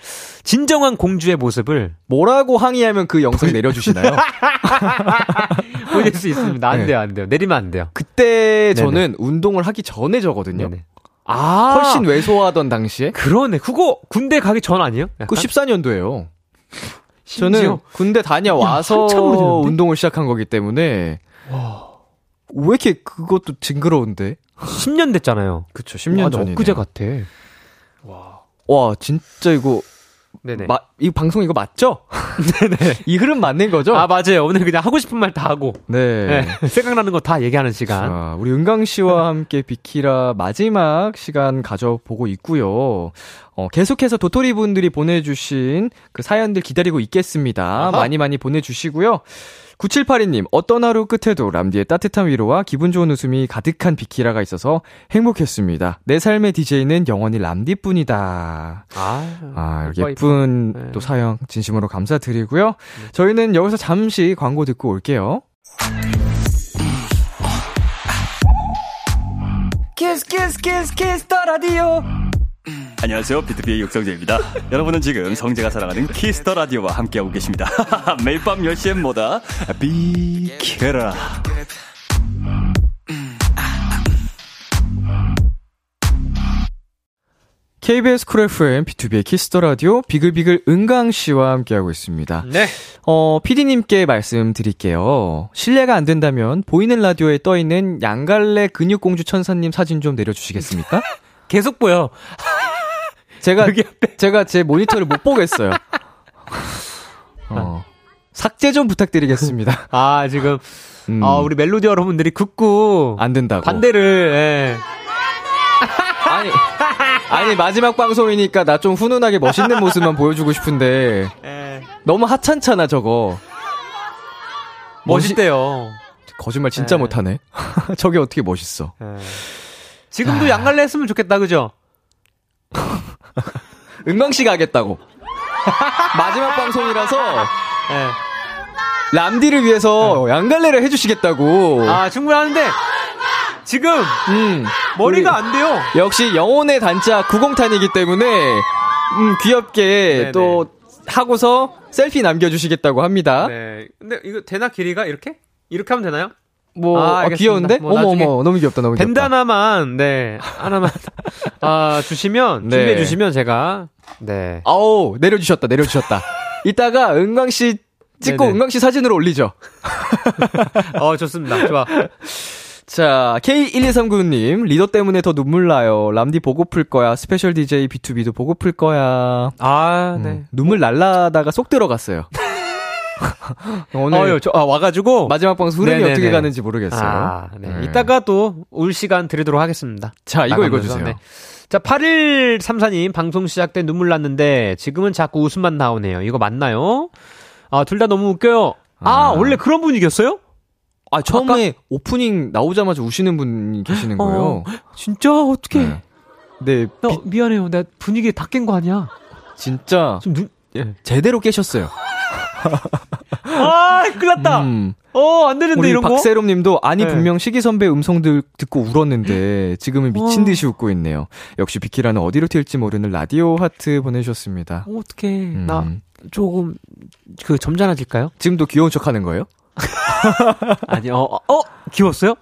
진정한 공주의 모습을 뭐라고 항의하면 그 영상 내려주시나요? 보실 수 있습니다. 안 네. 돼요, 안 돼요. 내리면 안 돼요. 그때 네네. 저는 운동을 하기 전에 저거든요. 네네. 아, 훨씬 왜소하던 당시에. 그러네. 그거 군대 가기 전 아니에요? 그 약간? 14년도예요. 심지어? 저는 군대 다녀와서? 운동을 시작한 거기 때문에 왜 이렇게 그것도 징그러운데? 10년 됐잖아요. 그쵸, 10년 와, 전이네. 엊그제 같아. 와, 진짜 이거 네네. 마, 이 방송 이거 맞죠? 네네. 이 흐름 맞는 거죠? 아, 맞아요. 오늘 그냥 하고 싶은 말 다 하고. 네. 네. 생각나는 거 다 얘기하는 시간. 자, 우리 은강 씨와 함께 비키라 마지막 시간 가져보고 있고요. 어, 계속해서 도토리 분들이 보내주신 그 사연들 기다리고 있겠습니다. 많이 많이 보내주시고요. 9782님, 어떤 하루 끝에도 람디의 따뜻한 위로와 기분 좋은 웃음이 가득한 비키라가 있어서 행복했습니다. 내 삶의 DJ는 영원히 람디뿐이다. 아, 아, 이렇게 예쁜 이뻐. 네. 또 사연 진심으로 감사드리고요. 저희는 여기서 잠시 광고 듣고 올게요. Kiss Kiss Kiss Kiss the Radio. 안녕하세요. BTOB의 육성재입니다. 여러분은 지금 성재가 사랑하는 Kiss the Radio와 함께하고 계십니다. 매일 밤 10시엔 뭐다? 비키라. KBS 쿨 FM, B2B의 키스터 라디오, 비글비글 은광 씨와 함께하고 있습니다. 네. 어, PD님께 말씀드릴게요. 실례가 안 된다면, 보이는 라디오에 떠있는 양갈래 근육공주 천사님 사진 좀 내려주시겠습니까? 계속 보여. 제가, 제가 제 모니터를 못 보겠어요. 어. 삭제 좀 부탁드리겠습니다. 아, 지금, 음, 아, 우리 멜로디 여러분들이 극구 안 된다고. 반대를, 예. 아니, 아니, 마지막 방송이니까 나 좀 훈훈하게 멋있는 모습만 보여주고 싶은데, 예. 너무 하찮잖아, 저거. 멋있대요. 거짓말 진짜 네. 못하네. 저게 어떻게 멋있어. 예. 지금도 양갈래 했으면 좋겠다, 그죠? 은광 씨가 하겠다고. 마지막 방송이라서, 예. 람디를 위해서 양갈래를 해주시겠다고. 아, 충분하는데, 지금, 음, 머리가 안 돼요. 역시 영혼의 단자 90탄이기 때문에, 음, 귀엽게 네네. 또 하고서 셀피 남겨주시겠다고 합니다. 네. 근데 이거 되나, 길이가? 이렇게? 이렇게 하면 되나요? 뭐, 아, 어, 알겠습니다. 귀여운데? 뭐 어머, 어머, 너무 귀엽다, 너무 귀엽다. 하나만, 네. 하나만, 아, 주시면, 네. 준비해 주시면 제가, 네. 아우, 내려주셨다, 내려주셨다. 이따가 은광 씨 찍고 네네. 은광 씨 사진으로 올리죠. 어, 좋습니다. 좋아. 자, K1239님, 리더 때문에 더 눈물 나요. 람디 보고플 거야. Special DJ BTOB도 보고플 거야. 아, 네. 음, 눈물 날라다가 쏙 들어갔어요. 오늘 어유, 저, 아, 와가지고. 마지막 방송 흐름이 네네네. 어떻게 가는지 모르겠어요. 아, 네. 네. 이따가 또울 시간 드리도록 하겠습니다. 자, 이거 나가면서, 읽어주세요. 네. 자, 8134님, 방송 시작 때 눈물 났는데, 지금은 자꾸 웃음만 나오네요. 이거 맞나요? 아, 둘 다 너무 웃겨요. 아, 아. 원래 그런 분위기였어요? 아, 처음에 오프닝 나오자마자 우시는 분이 계시는 거예요. 진짜? 어떡해. 네. 네, 나, 비- 미안해요. 나 분위기 다 깬 거 아니야? 진짜 좀 눈, 예. 제대로 깨셨어요. 아, 큰일 났다. 음. 어, 안 되는데, 이런 거? 박세롬 님도 아니 네. 분명 시기 선배 음성 들 듣고 울었는데 지금은 미친 듯이 웃고 있네요. 역시 비키라는 어디로 튈지 모르는 라디오 하트 보내주셨습니다. 어, 어떡해. 음. 나 조금, 그, 점잖아질까요? 지금도 귀여운 척 하는 거예요? 아니, 어, 어, 어? 귀여웠어요?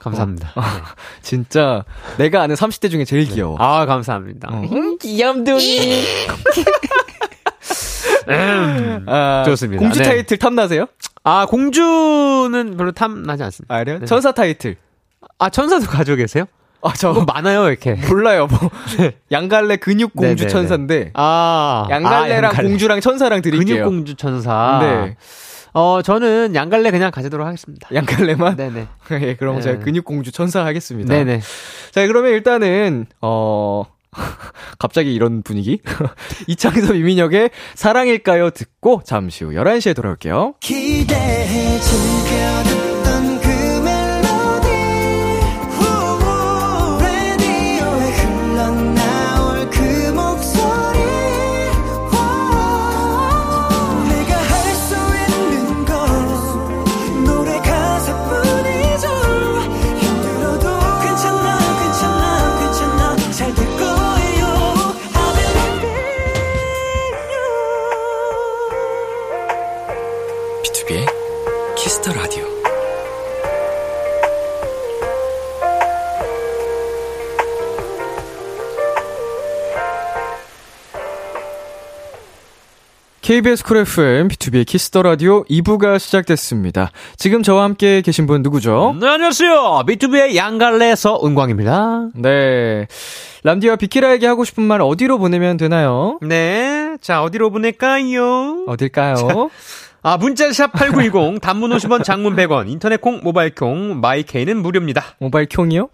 감사합니다. 네. 진짜 내가 아는 30대 중에 제일 귀여워. 아, 감사합니다. 어. 귀염둥이. 아, 좋습니다. 공주 네. 타이틀 탐나세요? 아, 공주는 별로 탐나지 않습니다. 아, 그래요? 네. 천사 타이틀. 아, 천사도 가지고 계세요? 아, 저 뭐 많아요, 이렇게. 몰라요. 뭐 양갈래 근육 공주 네네네. 천사인데 아. 양갈래랑 아, 양갈래. 공주랑 천사랑 드릴게요. 근육 공주 천사. 네. 어, 저는 양갈래 그냥 가지도록 하겠습니다. 양갈래만? 네네. 예, 그럼 네. 제가 근육 공주 천사 하겠습니다. 네네. 자, 그러면 일단은 어 갑자기 이런 분위기? 이창섭 이민혁의 사랑일까요 듣고 잠시 후 11시에 돌아올게요. 기대해 즐겨 KBS 쿨 FM, B2B의 키스터 라디오 2부가 시작됐습니다. 지금 저와 함께 계신 분 누구죠? 네, 안녕하세요. BTOB의 양갈래 서은광입니다. 네. 람디와 비키라에게 하고 싶은 말 어디로 보내면 되나요? 네. 자, 어디로 보낼까요? 어딜까요? 아, 문자 샵 8910, 단문 50원, 장문 100원, 인터넷 콩, 모바일 콩, my K는 무료입니다. 모바일 콩이요?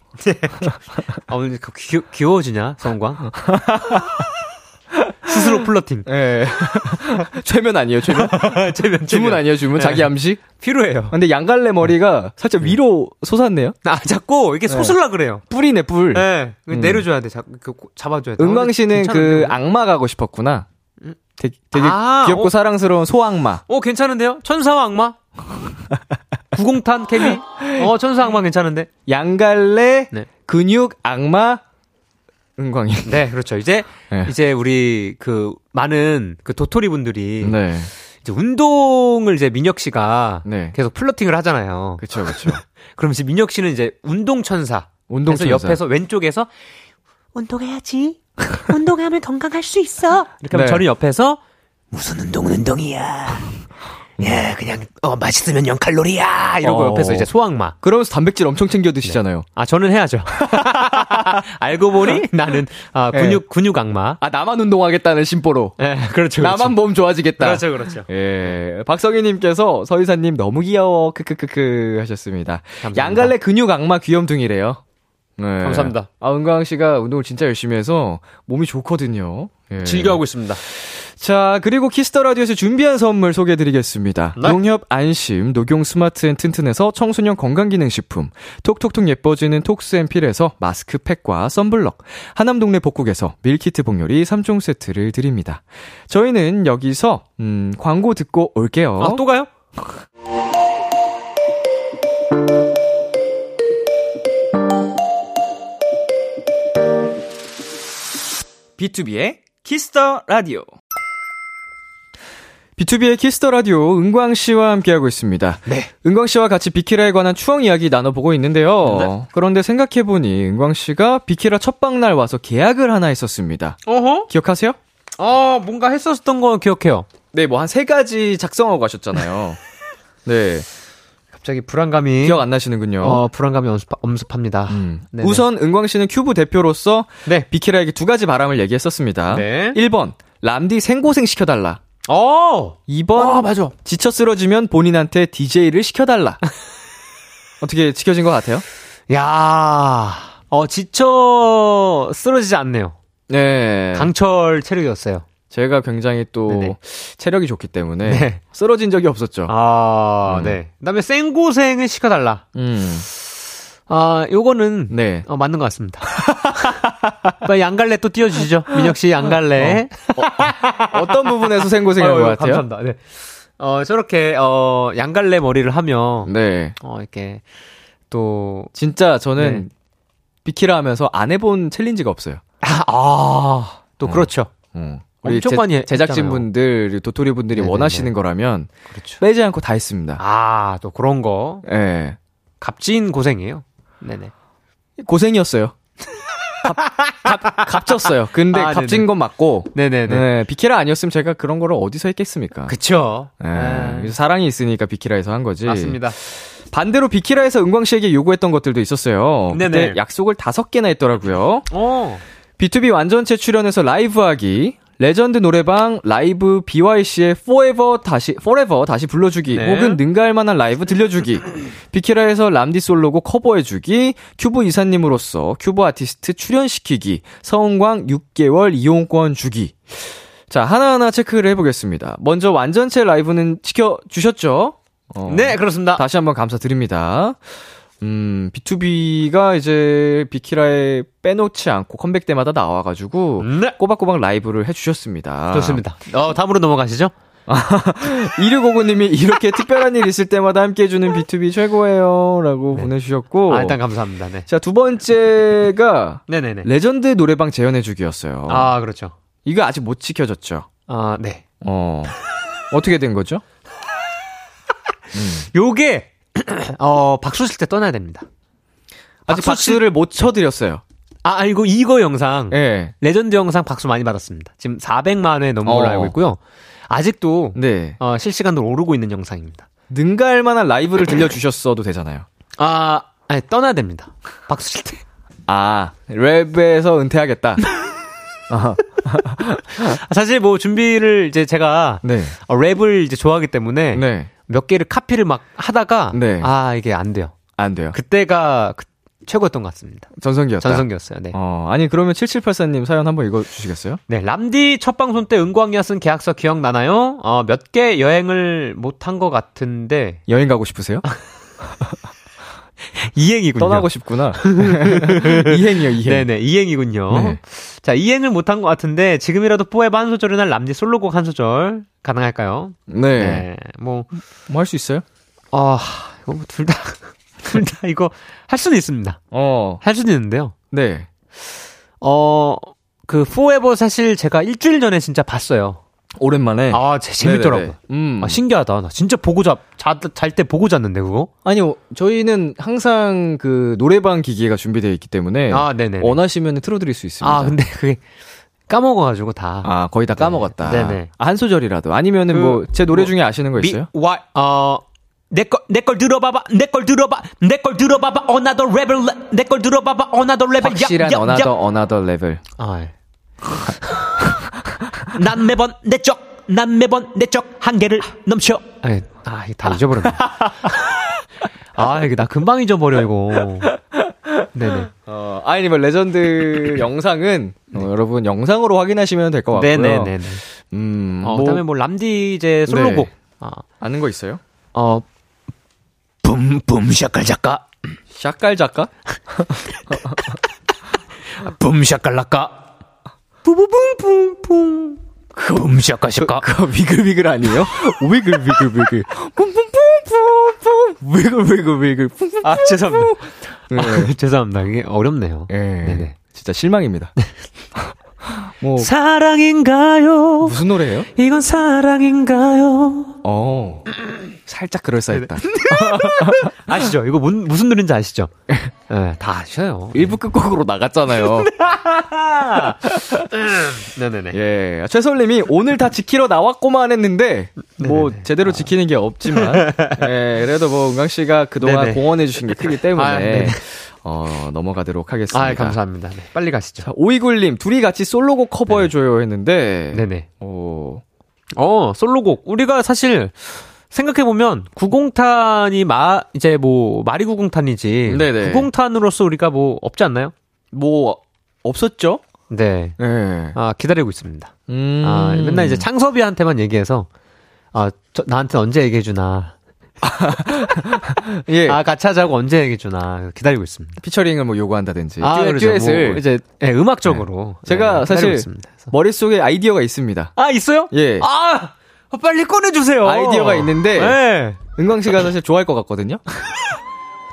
아, 오늘 그 귀, 귀여워지냐, 성광? 스스로 플러팅. 예. 최면 아니에요, 최면? 제면, 주문 아니에요, 주문? 자기 암식? 필요해요. 근데 양갈래 머리가 살짝 위로 솟았네요? 아, 자꾸 이렇게 솟으려 그래요. 뿔이네, 뿔. 네. 그 음. 내려줘야 돼. 자, 그, 잡아줘야 돼. 은광 씨는 그? 악마 가고 싶었구나. 되게, 되게 아, 귀엽고 어? 사랑스러운 소악마. 어, 괜찮은데요? 천사와 악마? 구공탄 케미? 어, 천사 악마 괜찮은데? 양갈래, 네. 근육, 악마, 은광이. 네, 그렇죠. 이제, 네. 이제 우리 그 많은 그 도토리 분들이 네. 이제 운동을 이제 민혁 씨가 네. 계속 플러팅을 하잖아요. 그쵸, 그쵸. 그럼 이제 민혁 씨는 이제 운동 천사. 운동 그래서 천사. 옆에서 왼쪽에서 운동해야지. 운동하면 건강할 수 있어. 이렇게 하면 네. 저는 옆에서 무슨 운동은 운동이야. 야, 그냥, 어, 맛있으면 0 칼로리야. 이러고 어. 옆에서 이제 소악마. 그러면서 단백질 엄청 챙겨 드시잖아요. 아, 저는 해야죠. 알고 보니 나는 아, 네. 근육 근육 악마. 아, 나만 운동하겠다는 심보로. 예, 그렇죠. 그렇죠. 나만 몸 좋아지겠다. 그렇죠, 그렇죠. 예. 박성희님께서 서 이사님 너무 귀여워. 크크크크 하셨습니다. 감사합니다. 양갈래 근육 악마 귀염둥이래요. 네. 감사합니다. 아, 은광 씨가 운동을 진짜 열심히 해서 몸이 좋거든요. 예. 즐겨하고 있습니다. 자, 그리고 Kiss the Radio에서 준비한 선물 소개해 드리겠습니다. 네. 농협 안심, 녹용 스마트 앤 튼튼에서 청소년 건강기능식품, 톡톡톡 예뻐지는 톡스 앤 필에서 마스크팩과 썬블럭, 하남 동네 복국에서 밀키트 복요리 3종 세트를 드립니다. 저희는 여기서, 음, 광고 듣고 올게요. 아, 또 가요? B2B의 키스터 라디오. B2B의 키스터 라디오 은광 씨와 함께하고 있습니다. 네. 은광 씨와 같이 비키라에 관한 추억 이야기 나눠보고 있는데요. 네. 그런데 생각해보니 은광 씨가 비키라 첫 방 날 와서 계약을 하나 했었습니다. 어허? 기억하세요? 어, 뭔가 했었던 거 기억해요. 네, 뭐 한 세 가지 작성하고 가셨잖아요. 네. 갑자기 불안감이 기억 안 나시는군요. 어, 불안감이 엄습, 엄습 합니다. 음. 우선 은광 씨는 큐브 대표로서 네. 비키라에게 두 가지 바람을 얘기했었습니다. 네. 1번, 람디 생고생 시켜달라. 어! 2번, 아, 맞아. 지쳐 쓰러지면 본인한테 DJ를 시켜달라. 어떻게 지켜진 것 같아요? 야 어, 지쳐 쓰러지지 않네요. 네. 강철 체력이었어요. 제가 굉장히 또 네네. 체력이 좋기 때문에 네. 쓰러진 적이 없었죠. 아, 음. 네. 그 다음에 생고생을 시켜달라. 음. 아, 요거는, 네. 어, 맞는 것 같습니다. 양갈래 또 띄워주시죠. 민혁 씨 양갈래. 어떤 부분에서 생고생한 어, 것 같아요? 감사합니다. 네. 어, 저렇게, 어, 양갈래 머리를 하면, 네. 어, 이렇게, 또, 진짜 저는 네. 비키라 하면서 안 해본 챌린지가 없어요. 아, 아, 또 그렇죠. 어. 엄청 많이 했- 제작진. 분들, 도토리 분들이 네네네. 원하시는 거라면 그렇죠. 빼지 않고 다 했습니다. 아, 또 그런 거. 예. 값진 고생이에요. 네네. 고생이었어요. 값, 값, 값졌어요. 근데 아, 값진 네네. 건 맞고. 네네네. 네, 비키라 아니었으면 제가 그런 거를 어디서 했겠습니까? 그쵸. 예, 네. 그래서 사랑이 있으니까 비키라에서 한 거지. 맞습니다. 반대로 비키라에서 은광 씨에게 요구했던 것들도 있었어요. 네네. 그때 약속을 다섯 개나 했더라고요. 어. BTOB 완전체 출연해서 라이브 하기, 레전드 노래방, 라이브 BYC의 Forever 다시, Forever 다시 불러주기, 네. 혹은 능가할 만한 라이브 들려주기, 비키라에서 람디 솔로곡 커버해주기, 큐브 이사님으로서 큐브 아티스트 출연시키기, 서은광 6개월 이용권 주기. 자, 하나하나 체크를 해보겠습니다. 먼저 완전체 라이브는 지켜주셨죠? 어, 네, 그렇습니다. 다시 한번 감사드립니다. 음, BTOB가 이제 비키라에 빼놓지 않고 컴백 때마다 나와가지고 네. 꼬박꼬박 라이브를 해주셨습니다. 좋습니다. 어, 다음으로 넘어가시죠. 1659님이 이렇게 특별한 일 있을 때마다 함께 해주는 BTOB 최고예요. 라고 보내주셨고. 아, 일단 감사합니다. 네. 자, 두 번째가 네네네. 레전드 노래방 재연해주기였어요. 아, 그렇죠. 이거 아직 못 지켜졌죠. 아, 네. 어. 어떻게 된 거죠? 요게, 어, 박수 칠 때 떠나야 됩니다. 아직 박수 칠- 박수를 못 쳐드렸어요. 아, 아니고 이거 영상, 예. 레전드 영상 박수 많이 받았습니다. 지금 400만 회 넘은 걸로 어. 알고 있고요. 아직도, 네. 어, 실시간으로 오르고 있는 영상입니다. 능가할 만한 라이브를 들려주셨어도 되잖아요. 아, 아니, 떠나야 됩니다. 박수 칠 때. 아, 랩에서 은퇴하겠다. 아, 사실 뭐 준비를 이제 제가 네. 어, 랩을 이제 좋아하기 때문에 네. 몇 개를 카피를 막 하다가 네. 아 이게 안 돼요. 안 돼요. 그때가 그- 최고였던 것 같습니다. 전성기였다. 전성기였어요. 네. 어, 아니, 그러면 7784님 사연 한번 읽어 주시겠어요? 네, 람디 첫 방송 때 은광이가 쓴 계약서 기억나나요? 어, 몇 개 여행을 못 한 것 같은데 여행 가고 싶으세요? 이행이군요. 떠나고 싶구나. 이행이요, 이행. 네네 이행이군요. 네. 자 이행을 못한 것 같은데 지금이라도 뽀에바 한 소절이나 람디 솔로곡 한 소절 가능할까요? 네. 네, 뭐 뭐 할 수 있어요? 아, 이거 둘 다, 둘 다 이거 할 수는 있습니다. 어, 할 수는 있는데요. 네. 어, 그, 포에버 사실 제가 일주일 전에 진짜 봤어요. 오랜만에. 아, 제, 재밌더라고요. 음. 아, 신기하다. 나 진짜 보고 자, 자, 잘때 보고 잤는데, 그거? 아니요, 저희는 항상 그 노래방 기계가 준비되어 있기 때문에. 아, 네네. 원하시면 틀어드릴 수 있습니다. 아, 근데 그게 까먹어가지고 다. 아, 거의 다 까먹었다. 네네. 아, 한 소절이라도. 아니면은 그, 뭐, 제 노래 뭐, 중에 아시는 거 있어요? 미, 와, 어, 내 걸, 내걸 들어봐봐, 내걸 들어봐, 내걸 들어봐봐, another level, 내걸 들어봐봐, another level. 확실한 야, 야, another 야. another level. 아, 예. 난 매번 내 쪽, 난 매번 내 쪽 한계를 넘쳐. 아, 아, 이거 다 잊어버렸네. 아, 이게 나 금방 잊어버려, 이거. 네네. 어, 아니면 레전드 영상은 어, 여러분 영상으로 확인하시면 될 것 같고요. 네네네네. 음, 어, 뭐 그다음에 뭐 람디 이제 솔로곡. 네. 아, 아는 거 있어요? 어, boom boom shaka laka, shakalaka? Boom shakalaka, 부부붕붕붕, boom shaka shaka. 그거 wiggle wiggle 아니에요? Wiggle wiggle wiggle. 뿜뿜뿜뿜뿜. 위글 위글 위글. 아, 죄송합니다. 네. 아, 죄송합니다. 이게 어렵네요. 예. 네네. 진짜 실망입니다. 뭐 사랑인가요? 무슨 노래예요? 이건 사랑인가요? 어. 살짝 그럴싸했다. 아시죠? 이거 문, 무슨 노래인지 아시죠? 네, 다 아셔요. 1부 끝곡으로 나갔잖아요. 네네네. 예. 최설님이 오늘 다 지키러 나왔고만 했는데, 뭐, 네네네. 제대로 지키는 게 없지만, 예. 그래도 뭐, 은광씨가 그동안. 공헌해주신 게 크기 때문에, 아. 어, 넘어가도록 하겠습니다. 아, 감사합니다. 네, 빨리 가시죠. 자, 오이굴님, 둘이 같이 솔로곡 커버해줘요 했는데, 네네. 어, 어, 솔로곡. 우리가 사실 생각해보면 90탄이 마, 이제 뭐, 마리 90탄이지. 네네. 90탄으로서 우리가 뭐, 없지 않나요? 뭐, 없었죠? 네. 예. 아, 기다리고 있습니다. 음. 아, 맨날 이제 창섭이한테만 얘기해서, 아, 저, 나한테 언제 얘기해주나. 예. 아, 같이 하자고 언제 얘기해주나. 기다리고 있습니다. 피처링을 뭐 요구한다든지. 듀엣, 그러죠. 듀엣을. 뭐 이제, 네, 음악적으로. 제가 네, 사실 있습니다. 머릿속에 아이디어가 있습니다. 아, 있어요? 예. 아! 빨리 꺼내주세요. 아이디어가 있는데, 네. 은광 씨가 사실 좋아할 것 같거든요.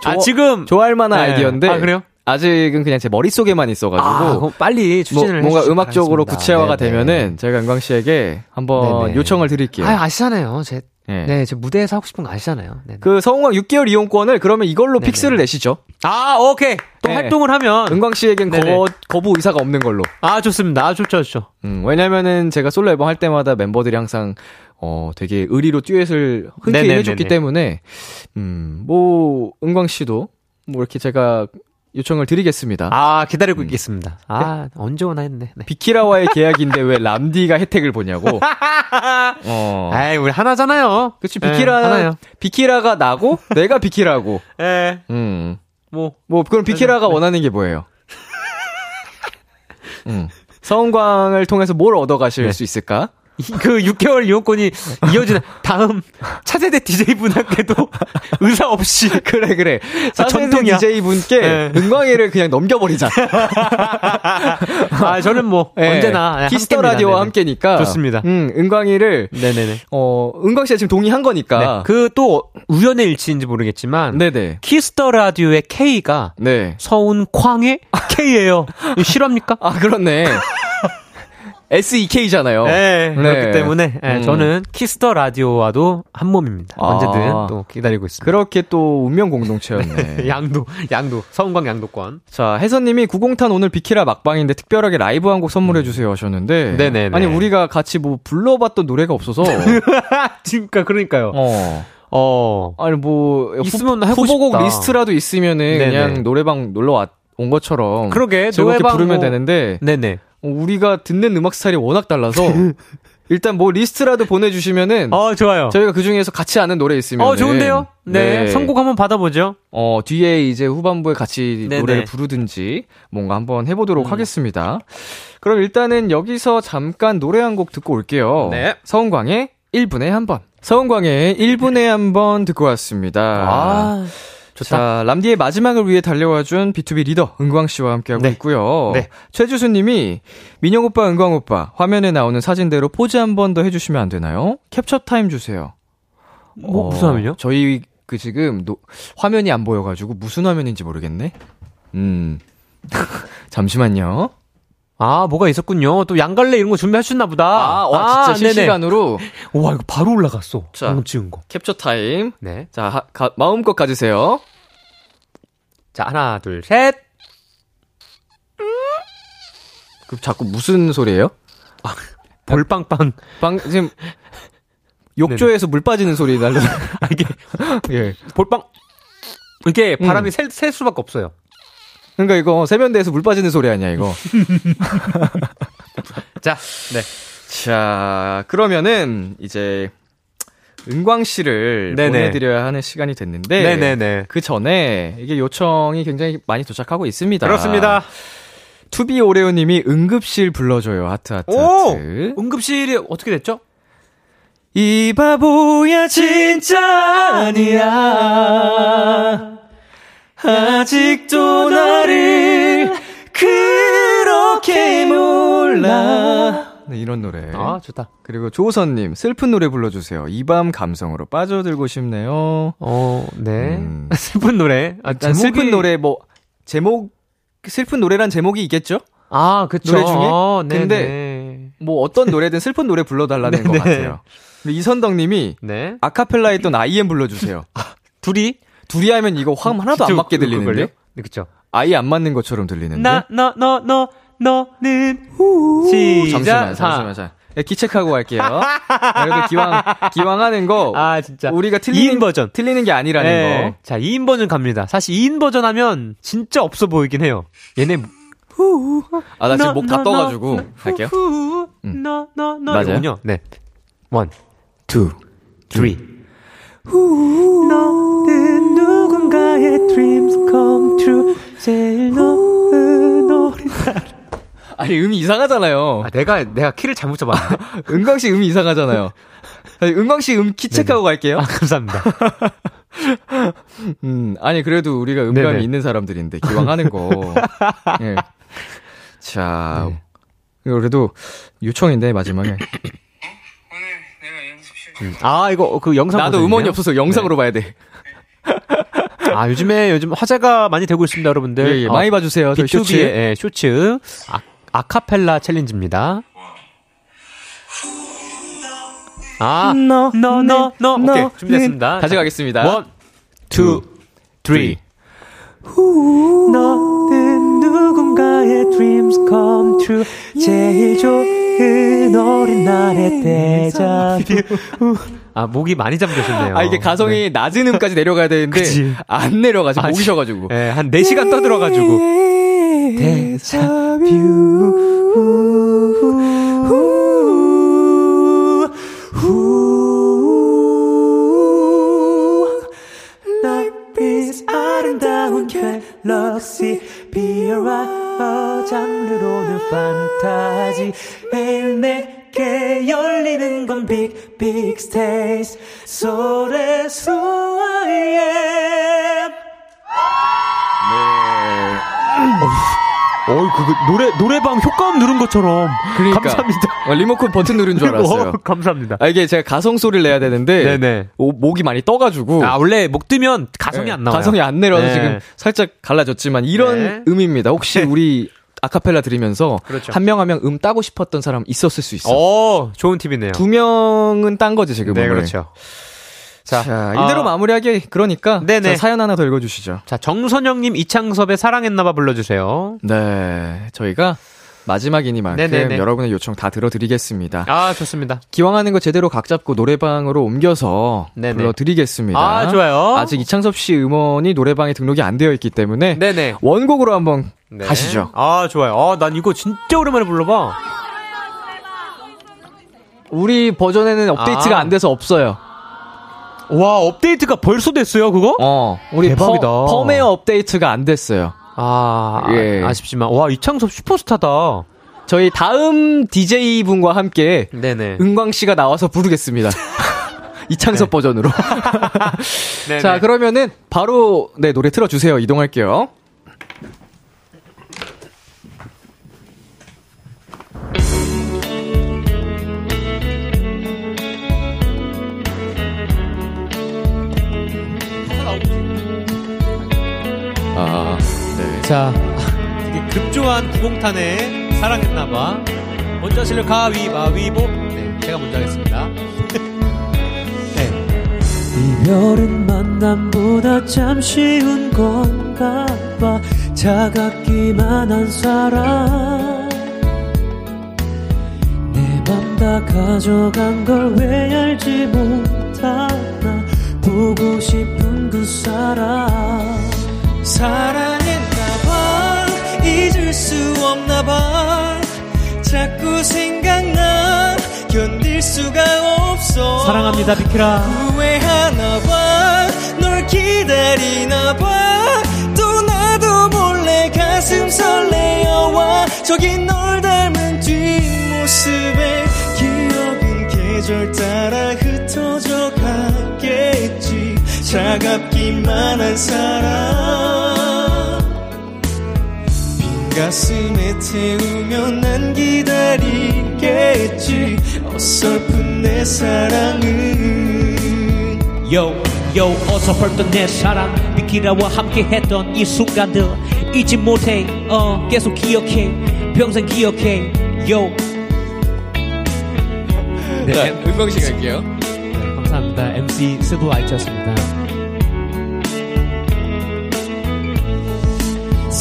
아, 좋아- 지금. 좋아할 만한 네. 아이디어인데 아, 그래요? 아직은 그냥 제 머릿속에만 있어가지고 아, 빨리 뭐, 추진을 뭔가 해주시기 음악적으로 바라겠습니다. 구체화가 네네. 되면은 제가 은광 씨에게 한번 네네. 요청을 드릴게요. 아, 아시잖아요. 제, 예. 네, 제 무대에서 하고 싶은 거 아시잖아요. 네. 그 서은광 6개월 이용권을 그러면 이걸로 네네. fix를 내시죠. 아, 오케이. 또 네. 활동을 하면. 은광 씨에겐 네네. 거, 거부 의사가 없는 걸로. 아, 좋습니다. 아, 좋죠, 좋죠. 음, 왜냐면은 제가 솔로 앨범 할 때마다 멤버들이 항상 어 되게 의리로 듀엣을 흔쾌히 네네네네. 해줬기 때문에 음 뭐 은광 씨도 뭐 이렇게 제가 요청을 드리겠습니다. 아, 기다리고 있겠습니다. 아, 언제 오나 했네. 네. 비키라와의 계약인데 왜 람디가 혜택을 보냐고. 어. 아이, 우리 하나잖아요. 그치 네, 비키라 하나요. 비키라가 나고 내가 비키라고. 예. 음. 뭐. 뭐 그럼 비키라가 네. 원하는 게 뭐예요? 음. 서은광을 통해서 뭘 얻어가실 네. 수 있을까? 이- 그 6개월 이용권이 이어지는 다음 차세대 DJ분한테도 의사 없이. 그래 그래. 아, 전통 전통이야. DJ 분께 네. 은광이를 그냥 넘겨버리자. 아, 저는 뭐, 네. 언제나. 네, 키스 더. 라디오와. 함께니까. 좋습니다. 음, 은광이를 네네네. 어 은광 씨가 지금 동의한 거니까. 네. 그 또 우연의 일치인지 모르겠지만. 네네. 키스 더 라디오의 K가 네. 서은광의 K예요. 이거 실화입니까? 아 그렇네. SEK잖아요. 네, 그렇기 때문에 네, 음. 저는 키스 더 라디오와도 한 몸입니다. 아. 언제든 또 기다리고 있습니다. 그렇게 또 운명 공동체였네. 양도, 양도, 서은광 양도권. 자, 혜선님이 90탄 오늘 비키라 막방인데 특별하게 라이브 한 곡 선물해 주세요 하셨는데. 음. 네네네. 아니, 우리가 같이 뭐 불러봤던 노래가 없어서. 그러니까, 그러니까요. 어. 어. 아니, 뭐. 후- 있으면 후보곡 싶다. 리스트라도 있으면은 네네. 그냥 노래방 놀러 왔, 온 것처럼. 그러게, 즐겁게 노래방 부르면 뭐- 되는데. 네네. 어, 우리가 듣는 음악 스타일이 워낙 달라서. 일단 뭐 리스트라도 보내주시면은. 어, 좋아요. 저희가 그 중에서 같이 아는 노래 있으면. 어, 좋은데요? 네. 선곡 한번 받아보죠. 어, 뒤에 이제 후반부에 같이 네네. 노래를 부르든지 뭔가 한번 해보도록 음. 하겠습니다. 그럼 일단은 여기서 잠깐 노래 한 곡 듣고 올게요. 네. 서은광의 1분에 한 번. 서은광의 1분에 한 번 듣고 왔습니다. 아, 좋다. 자, 람디의 마지막을 위해 달려와준 BTOB 리더 은광 씨와 함께하고 네. 있고요. 네. 최주수 님이 민혁 오빠, 은광 오빠 화면에 나오는 사진대로 포즈 한 번 더 해주시면 안 되나요? 캡처 타임 주세요. 뭐, 어, 무슨 화면이요? 저희 그 지금 노- 화면이 안 보여가지고 무슨 화면인지 모르겠네. 음, 잠시만요. 아, 뭐가 있었군요. 또 양갈래 이런 거 준비하셨나 보다. 아, 와, 진짜 네네. 실시간으로 와, 이거 바로 올라갔어. 자. 방금 찍은 거. 캡처 타임. 네. 자, 하- 가- 마음껏 가주세요. 자, 하나, 둘, 셋. 그 자꾸 무슨 소리예요? 볼빵빵. 방 지금 욕조에서 물 빠지는 소리 날려. 아, 이게 예. 볼빵 이게 음. 바람이 셀, 셀 수밖에 없어요. 그러니까 이거 세면대에서 물 빠지는 소리 아니야 이거. 자, 네. 자, 그러면은 이제 은광 씨를 네네. 보내드려야 하는 시간이 됐는데 네네네. 그 전에 이게 요청이 굉장히 많이 도착하고 있습니다. 그렇습니다. 투비 오레오님이 응급실 불러줘요 하트 하트 오! 하트. 응급실이 어떻게 됐죠? 이 바보야 진짜 아니야 아직도 나를 그렇게 몰라 네, 이런 노래 아, 좋다. 그리고 조선님 슬픈 노래 불러주세요 이 밤 감성으로 빠져들고 싶네요 어, 네. 음. 슬픈 노래. 아, 일단 슬픈 노래 뭐 제목 슬픈 노래란 제목이 있겠죠? 아, 그쵸. 노래 중에? 어, 네, 근데 네. 뭐 어떤 노래든 슬픈 노래 불러달라는 것 네, 네. 같아요 근데 이선덕 님이 네. 아카펠라 했던 IM 불러주세요 둘이 둘이 하면 이거 화음 하나도 안 맞게 그걸요? 들리는데? 네, 그쵸. 아예 안 맞는 것처럼 들리는데? 나, 너, 너, 너, 너는 시작. 잠시만, 사. 잠시만, 자. 네, 기체크하고 갈게요. 그래도 기왕, 기왕 하는 거. 아, 진짜. 우리가 틀리는, 2인 버전. 틀리는 게 아니라는 네. 거. 자, 2인 버전 갑니다. 사실 2인 버전 하면 진짜 없어 보이긴 해요. 얘네 아, 나 지금 목다 너, 떠가지고. 너, 할게요. 후, 음. 너, 너, 너. 맞아요? 네. One, two, three. 너는 누군가의 dreams come true. 제일 날. 아니, 음이 이상하잖아요. 아, 내가, 내가 키를 잘못 잡았네. 은광 씨 음이 이상하잖아요. 아니, 은광 씨 음 키 체크하고 갈게요. 아, 감사합니다. 음, 아니, 그래도 우리가 음감이 네네. 있는 사람들인데, 기왕 하는 거. 예. 자, 네. 그래도 요청인데, 마지막에. 아, 이거 그 영상 나도? 음원이 없어서 영상으로 봐야 돼. 아, 요즘에 요즘 화제가 많이 되고 있습니다, 여러분들. 예, 예, 어, 많이 봐주세요. 저희 B2B의 쇼츠. 예, 쇼츠 아, 아카펠라 챌린지입니다. 아, 너, 너, 너, 너. 너, 오케이, 준비됐습니다. 다시 가겠습니다. 원, Two, three. 너는 누군가의 dreams come true. 제일 좋은 어느 날의 데자뷰. 아, 목이 많이 잠기셨네요. 아, 이게 가성이 낮은 음까지 내려가야 되는데, 그치. 안 내려가지고, 아, 목이 쉬어가지고. 네, 한 4시간 떠들어가지고. 데자뷰. 빛 아름다운 갤럭시 비어와 장르로는 판타지. 매일 내게 열리는 건 빅 빅 스테이지. So that's who I am 어이, 그거, 노래, 노래방 효과음 누른 것처럼. 그러니까. 감사합니다. 어, 리모컨 버튼 누른 줄 알았어요. 어, 감사합니다. 아, 이게 제가 가성 소리를 내야 되는데, 네네. 오, 목이 많이 떠가지고. 아, 원래 목 뜨면 가성이 네, 안 나와요. 가성이 안 내려서 네. 지금 살짝 갈라졌지만, 이런 네. 음입니다. 혹시 우리 아카펠라 들으면서 그렇죠. 한명한명음 따고 싶었던 사람 있었을 수 있어. 오, 좋은 팁이네요. 두 명은 딴 거지, 지금. 네, 오늘. 그렇죠. 자, 자, 이대로 아, 마무리하기 그러니까 네네. 자, 사연 하나 더 읽어주시죠. 자, 정선영님 이창섭의 사랑했나봐 불러주세요. 네, 저희가 마지막이니만큼 네네네. 여러분의 요청 다 들어드리겠습니다. 아, 좋습니다. 기왕 하는 거 제대로 각 잡고 노래방으로 옮겨서 네네. 불러드리겠습니다. 아, 좋아요. 아직 이창섭 씨 음원이 노래방에 등록이 안 되어 있기 때문에 네네. 원곡으로 한번 네. 가시죠. 아, 좋아요. 아, 난 이거 진짜 오랜만에 불러봐. 우리 버전에는 업데이트가 아. 안 돼서 없어요. 와, 업데이트가 벌써 됐어요, 그거? 어, 우리 대박이다. 퍼, 펌웨어 업데이트가 안 됐어요. 아, 예. 아, 아쉽지만. 와, 이창섭 슈퍼스타다. 저희 다음 DJ 분과 함께 네네. 은광 씨가 나와서 부르겠습니다. 이창섭 버전으로. 네네. 자, 그러면은 바로 네 노래 틀어 주세요. 이동할게요. 아, 네. 자, 되게 급조한 구공탄에 사랑했나봐. 먼저 실력 가위바위보. 네, 제가 먼저 하겠습니다. 네. 이별은 만남보다 참 쉬운 건가 봐. 차갑기만 한 사랑. 내 맘 다 가져. 흩어져간 걸 왜 알지 못하나 보고 싶은 그 사람 사랑했나봐. 잊을 수 없나봐. 자꾸 생각나. 견딜 수가 없어. 사랑합니다, 비키라. 후회하나봐. 널 기다리나봐. 또 나도 몰래 가슴 설레어와 저기 널 닮은 뒷모습에 기억은 계절 따라 가겠지 차갑기만 한 사랑 빈 가슴에 태우면 난 기다리겠지. 어설픈 내 사랑은. 요, 요, 어설펐던 내 사랑. 비키라와 함께 했던 이 순간들 잊지 못해, 어, 계속 기억해. 평생 기억해, 요 네, 음방식 할게요. 네, 감사합니다. MC 스브 아이트였습니다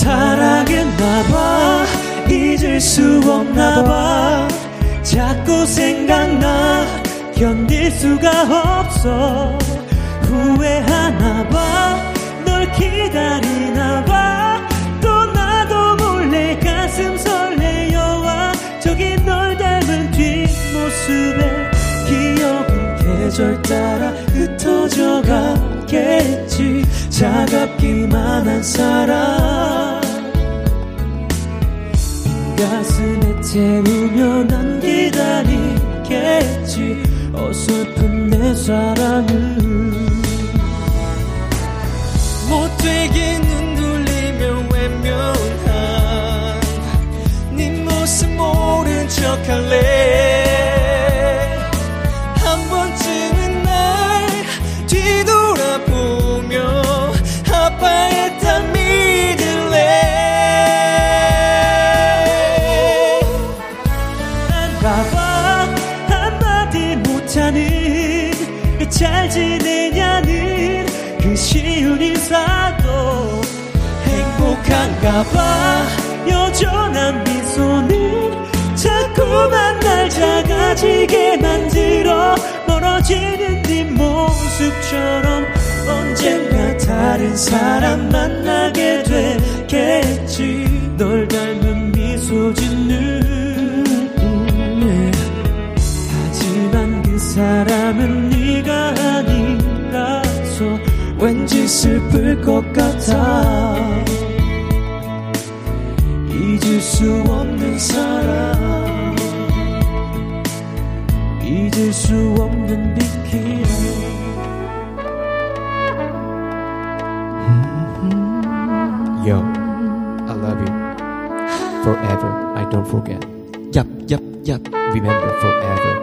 사랑했나봐. 잊을 수 없나봐. 자꾸 생각나. 견딜 수가 없어. 후회하나봐. 널 기다리나봐. 또 나도 몰래 가슴 설레어와 저기 널 닮은 뒷모습에 기억은 계절 따라 흩어져 가겠지. 차갑기만 한 사랑 가슴에 태우며 난 기다리겠지. 어설픈 내 사랑은 못되게 눈 돌리며 외면한 네 모습 모른 척할래 봐. 여전한 미소는 자꾸만 날 작아지게 만들어 멀어지는 네 모습처럼 언젠가 다른 사람 만나게 되겠지. 널 닮은 미소 짓는 음, 하지만 그 사람은 네가 아니라서 왠지 슬플 것 같아 수 없는 사람 잊을 수 없는 비키라 Yo, I love you forever. I don't forget. 얍, 얍, 얍. Remember forever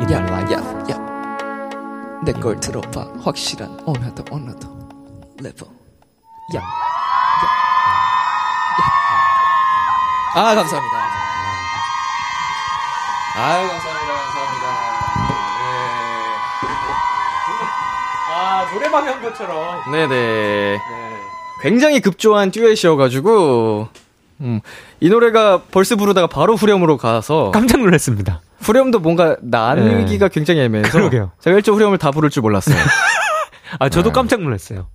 in my life. 야, 야. 내 걸 들어봐. 확실한 오늘도 오늘도 래퍼. 야, 아, 감사합니다. 아유, 감사합니다. 감사합니다. 아 노래방 한 것처럼. 네네. 굉장히 급조한 듀엣이어가지고, 음, 이 노래가 벌스 부르다가 바로 후렴으로 가서, 깜짝 놀랐습니다. 후렴도 뭔가 나누기가 굉장히 애매해서, 그러게요. 제가 일조 후렴을 다 부를 줄 몰랐어요. 아 저도 깜짝 놀랐어요.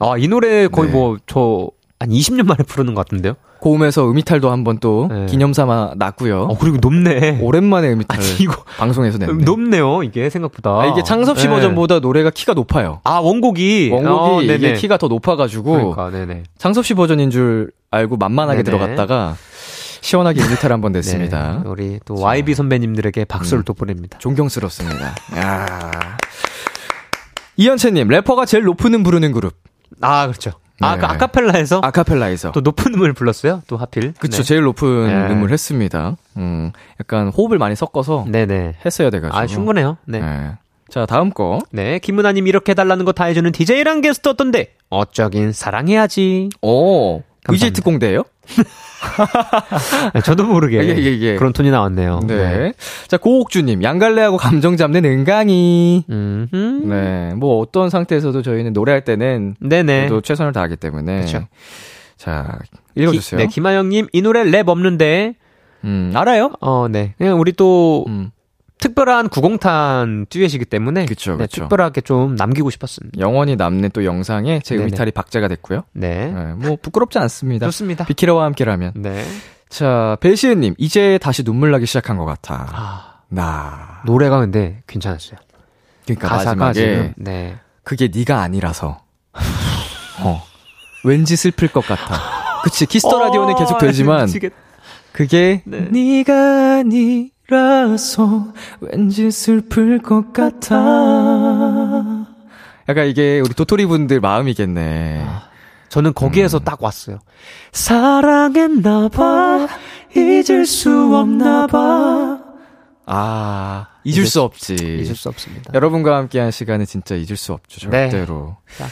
아 이 노래 거의 네. 뭐저 한 20년 만에 부르는 것 같은데요. 고음에서 음이탈도 한번 또 네. 기념 삼아 놨고요. 어 그리고 높네. 오랜만에 음이탈 아니, 이거 방송에서 냈네. 높네요 이게 생각보다. 아, 이게 창섭 씨 네. 버전보다 노래가 키가 높아요. 아 원곡이 원곡이 어, 이게. 키가 더 높아 가지고 그러니까 네네. 창섭 씨 버전인 줄 알고 만만하게 네네. 들어갔다가 시원하게 음이탈 한번 냈습니다. 네, 우리 또 YB 선배님들에게 박수를 또 보냅니다. 존경스럽습니다. 야. 이현채님 래퍼가 제일 높은 음 부르는 그룹 아 그렇죠. 아 네. 그 아카펠라에서 아카펠라에서 또 높은 음을 불렀어요. 또 하필. 그쵸 네. 제일 높은 네. 음을 했습니다. 음 약간 호흡을 많이 섞어서 네네. 했어야 돼가지고. 아 충분해요. 네. 네. 자 다음 거. 네, 김은아님 이렇게 해달라는 거 다 해주는 DJ랑 게스트 어떤데? 어쩌긴 사랑해야지. 오 VJ 특공대예요? 네, 저도 모르게 예, 예, 예. 그런 톤이 나왔네요. 네. 자 고옥주님 양갈래하고 감정 잡는 은강이. 음, 네. 뭐 어떤 상태에서도 저희는 노래할 때는 네네. 그래도 최선을 다하기 때문에. 그쵸. 자 읽어주세요. 기, 네, 김하영님 이 노래 랩 없는데 음 알아요? 어, 네. 그냥 우리 또 음. 특별한 구공탄 듀엣이기 때문에 그쵸, 네, 그쵸. 특별하게 좀 남기고 싶었습니다. 영원히 남는 또 영상에 제. 의탈이 박제가 됐고요. 네. 네, 뭐 부끄럽지 않습니다. 좋습니다. 비키라와 함께라면. 네. 자, 배시은님, 이제 다시 눈물 나기 시작한 것 같아. 아, 나. 노래가 근데 괜찮았어요. 그러니까 가사가 마지막에 지금 네. 그게 네가 아니라서. 어. 왠지 슬플 것 같아. 그치, Kiss the Radio는 계속 되지만 그게 네. 네가 아니 라서 왠지 슬플 것 같아. 약간 이게 우리 도토리 분들 마음이겠네. 저는 음. 거기에서 딱 왔어요. 사랑했나봐, 잊을 수 없나봐. 아, 잊을 수 없지. 잊을 수 없습니다. 여러분과 함께한 시간은 진짜 잊을 수 없죠, 네. 절대로. 자.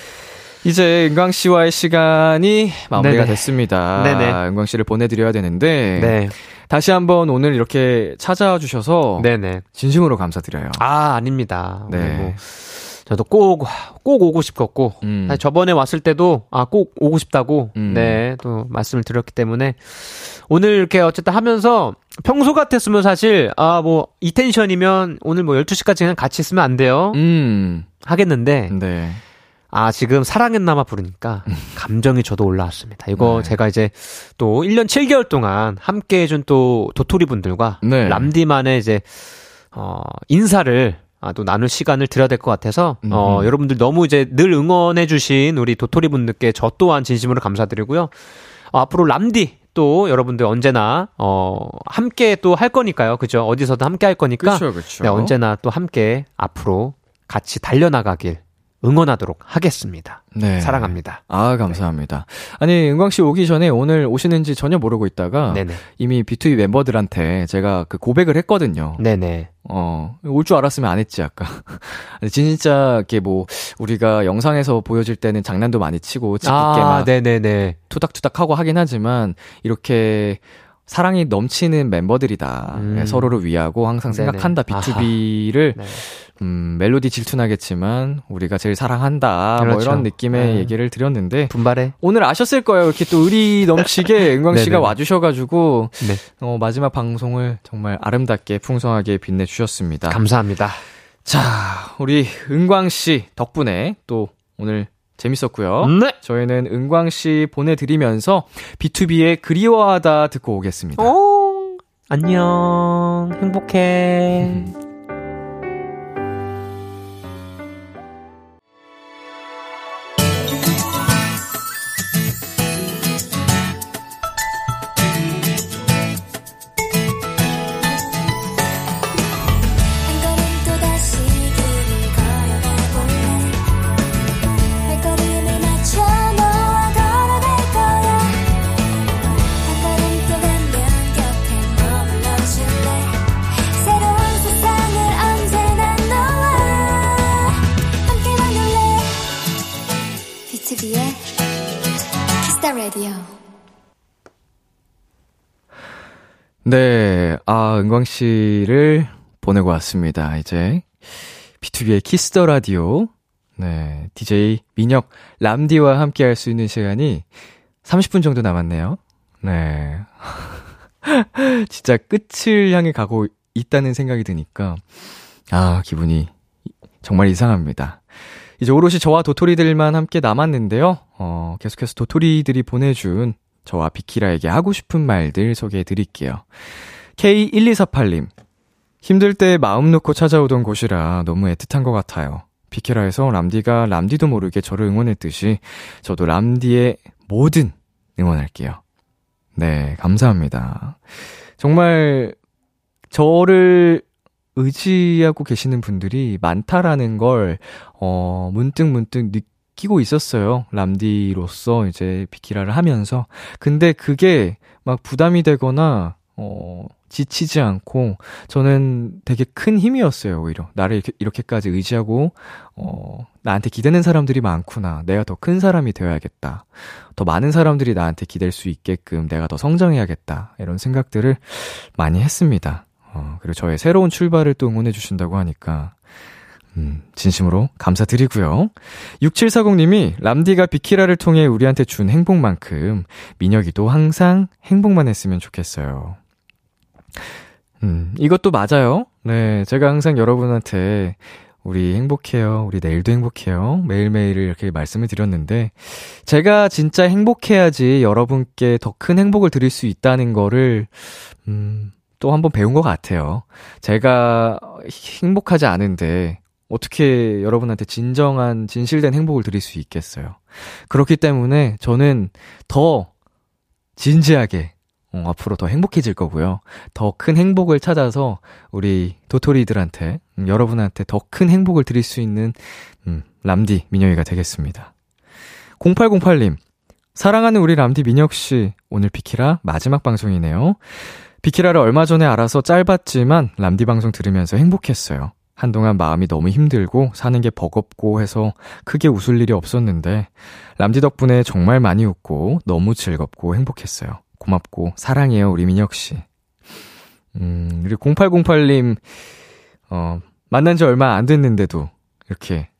이제 은광 씨와의 시간이 마무리가 네네. 됐습니다. 네네. 은광 씨를 보내드려야 되는데 네. 다시 한번 오늘 이렇게 찾아와 주셔서 네네. 진심으로 감사드려요. 아, 아닙니다. 네. 오늘 뭐 저도 꼭, 꼭 오고 싶었고, 음. 저번에 왔을 때도, 아, 꼭 오고 싶다고, 음. 네, 또 말씀을 드렸기 때문에, 오늘 이렇게 어쨌든 하면서, 평소 같았으면 사실, 아, 뭐, 이 텐션이면 오늘 뭐 12시까지 그냥 같이 있으면 안 돼요. 음, 하겠는데, 네. 아, 지금 사랑했나마 부르니까, 감정이 저도 올라왔습니다. 이거 네. 제가 이제 또 1년 7개월 동안 함께 해준 또 도토리 분들과, 네. 람디만의 이제, 어, 인사를, 아, 또 나눌 시간을 드려야 될 것 같아서, 어, 음흠. 여러분들 너무 이제 늘 응원해주신 우리 도토리 분들께 저 또한 진심으로 감사드리고요. 어, 앞으로 람디, 또 여러분들 언제나, 어, 함께 또 할 거니까요. 그죠? 어디서든 함께 할 거니까. 그쵸, 그쵸. 네, 언제나 또 함께 앞으로 같이 달려나가길 응원하도록 하겠습니다. 네. 사랑합니다. 아, 감사합니다. 아니, 은광 씨 오기 전에 오늘 오시는지 전혀 모르고 있다가 네네. 이미 B2B 멤버들한테 제가 그 고백을 했거든요. 네네. 어, 올 줄 알았으면 안 했지, 아까. 진짜, 이렇게 뭐, 우리가 영상에서 보여질 때는 장난도 많이 치고, 짓궂게 아, 막 네네네. 투닥투닥 하고 하긴 하지만, 이렇게 사랑이 넘치는 멤버들이다. 음. 네, 서로를 위하고 항상 네네. 생각한다. B2B를, 네. 음, 멜로디 질투나겠지만, 우리가 제일 사랑한다. 뭐 그렇죠. 이런 느낌의 네. 얘기를 드렸는데, 분발해. 오늘 아셨을 거예요. 이렇게 또 의리 넘치게 은광 씨가 네네네. 와주셔 가지고, 네. 어, 마지막 방송을 정말 아름답게 풍성하게 빛내 주셨습니다. 감사합니다. 자, 우리 은광 씨 덕분에 또 오늘 재밌었고요. 네. 저희는 은광 씨 보내드리면서 B2B의 그리워하다 듣고 오겠습니다. 오, 안녕. 행복해. 아, 은광 씨를 보내고 왔습니다. 이제 B2B의 키스 더 라디오. 네, DJ 민혁 람디와 함께 할 수 있는 시간이 30분 정도 남았네요. 네. 진짜 끝을 향해 가고 있다는 생각이 드니까 아, 기분이 정말 이상합니다. 이제 오롯이 저와 도토리들만 함께 남았는데요. 어, 계속해서 도토리들이 보내준 저와 비키라에게 하고 싶은 말들 소개해 드릴게요. K1248님. 힘들 때 마음 놓고 찾아오던 곳이라 너무 애틋한 것 같아요. 비키라에서 람디가 람디도 모르게 저를 응원했듯이 저도 람디의 모든 응원할게요. 네, 감사합니다. 정말 저를 의지하고 계시는 분들이 많다라는 걸, 어, 문득문득 느끼고 있었어요. 람디로서 이제 비키라를 하면서. 근데 그게 막 부담이 되거나, 어, 지치지 않고, 저는 되게 큰 힘이었어요, 오히려. 나를 이렇게, 이렇게까지 의지하고, 어, 나한테 기대는 사람들이 많구나. 내가 더 큰 사람이 되어야겠다. 더 많은 사람들이 나한테 기댈 수 있게끔 내가 더 성장해야겠다. 이런 생각들을 많이 했습니다. 어, 그리고 저의 새로운 출발을 또 응원해 주신다고 하니까, 음, 진심으로 감사드리고요. 6740님이 람디가 비키라를 통해 우리한테 준 행복만큼 민혁이도 항상 행복만 했으면 좋겠어요. 음, 이것도 맞아요. 네, 제가 항상 여러분한테 우리 행복해요. 우리 내일도 행복해요. 매일매일 이렇게 말씀을 드렸는데, 제가 진짜 행복해야지 여러분께 더 큰 행복을 드릴 수 있다는 거를, 음, 또 한번 배운 것 같아요. 제가 행복하지 않은데, 어떻게 여러분한테 진정한, 진실된 행복을 드릴 수 있겠어요. 그렇기 때문에 저는 더 진지하게, 어, 앞으로 더 행복해질 거고요. 더 큰 행복을 찾아서 우리 도토리들한테, 음, 여러분한테 더 큰 행복을 드릴 수 있는, 음, 람디 민혁이가 되겠습니다. 0808님, 사랑하는 우리 람디 민혁씨, 오늘 비키라 마지막 방송이네요. 비키라를 얼마 전에 알아서 짧았지만 람디 방송 들으면서 행복했어요. 한동안 마음이 너무 힘들고 사는 게 버겁고 해서 크게 웃을 일이 없었는데 람디 덕분에 정말 많이 웃고 너무 즐겁고 행복했어요. 고맙고 사랑해요 우리 민혁 씨. 음, 그리고 0808님 어, 만난 지 얼마 안 됐는데도 이렇게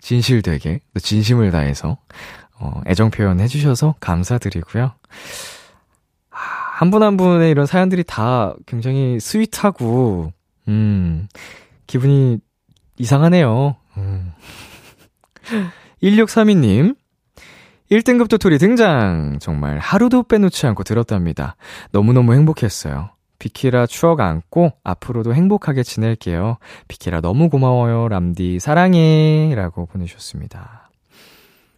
진실되게 또 진심을 다해서 어, 애정 표현 해주셔서 감사드리고요. 한분한 분의 이런 사연들이 다 굉장히 sweet하고, 음, 기분이 이상하네요. 음. 1632님, 1등급 도토리 등장! 정말 하루도 빼놓지 않고 들었답니다. 너무너무 행복했어요. 비키라 추억 안고 앞으로도 행복하게 지낼게요. 비키라 너무 고마워요. 람디 사랑해. 라고 보내주셨습니다.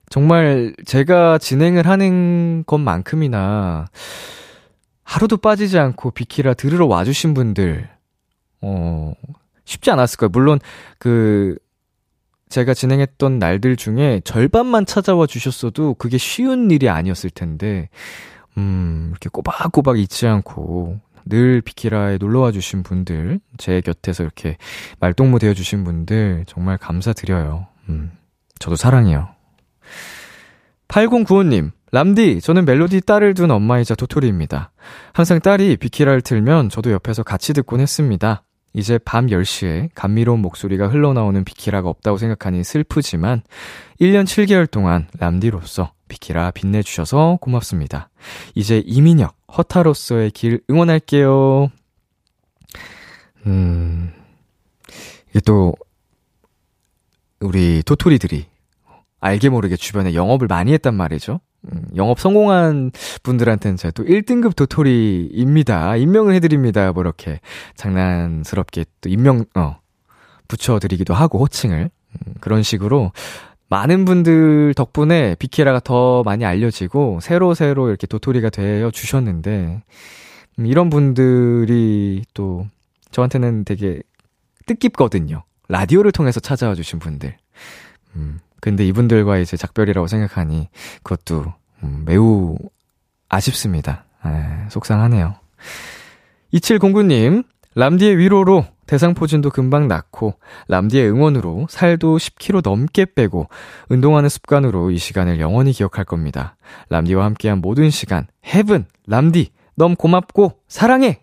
정말 제가 진행을 하는 것만큼이나 하루도 빠지지 않고 비키라 들으러 와주신 분들, 어, 쉽지 않았을 거예요. 물론 그 제가 진행했던 날들 중에 절반만 찾아와 주셨어도 그게 쉬운 일이 아니었을 텐데, 음, 이렇게 꼬박꼬박 잊지 않고 늘 비키라에 놀러와 주신 분들, 제 곁에서 이렇게 말동무 되어 주신 분들 정말 감사드려요. 음, 저도 사랑해요. 8095님, 람디, 저는 멜로디 딸을 둔 엄마이자 도토리입니다. 항상 딸이 비키라를 틀면 저도 옆에서 같이 듣곤 했습니다. 이제 밤 10시에 감미로운 목소리가 흘러나오는 비키라가 없다고 생각하니 슬프지만 1년 7개월 동안 람디로서 비키라 빛내주셔서 고맙습니다. 이제 이민혁, 허타로서의 길 응원할게요. 음, 이게 또, 우리 도토리들이 알게 모르게 주변에 영업을 많이 했단 말이죠. 음, 영업 성공한 분들한테는 제가 또 1등급 도토리입니다. 임명을 해드립니다. 뭐 이렇게 장난스럽게 또 임명, 어, 붙여드리기도 하고 호칭을. 음, 그런 식으로 많은 분들 덕분에 비키라가 더 많이 알려지고 새로새로 이렇게 도토리가 되어 주셨는데, 음, 이런 분들이 또 저한테는 되게 뜻깊거든요. 라디오를 통해서 찾아와 주신 분들. 음, 근데 이분들과 이제 작별이라고 생각하니 그것도 음, 매우 아쉽습니다. 에, 속상하네요. 2709님, 람디의 위로로 대상포진도 금방 낫고, 람디의 응원으로 살도 10kg 넘게 빼고, 운동하는 습관으로 이 시간을 영원히 기억할 겁니다. 람디와 함께한 모든 시간, 헤븐, 람디, 너무 고맙고, 사랑해!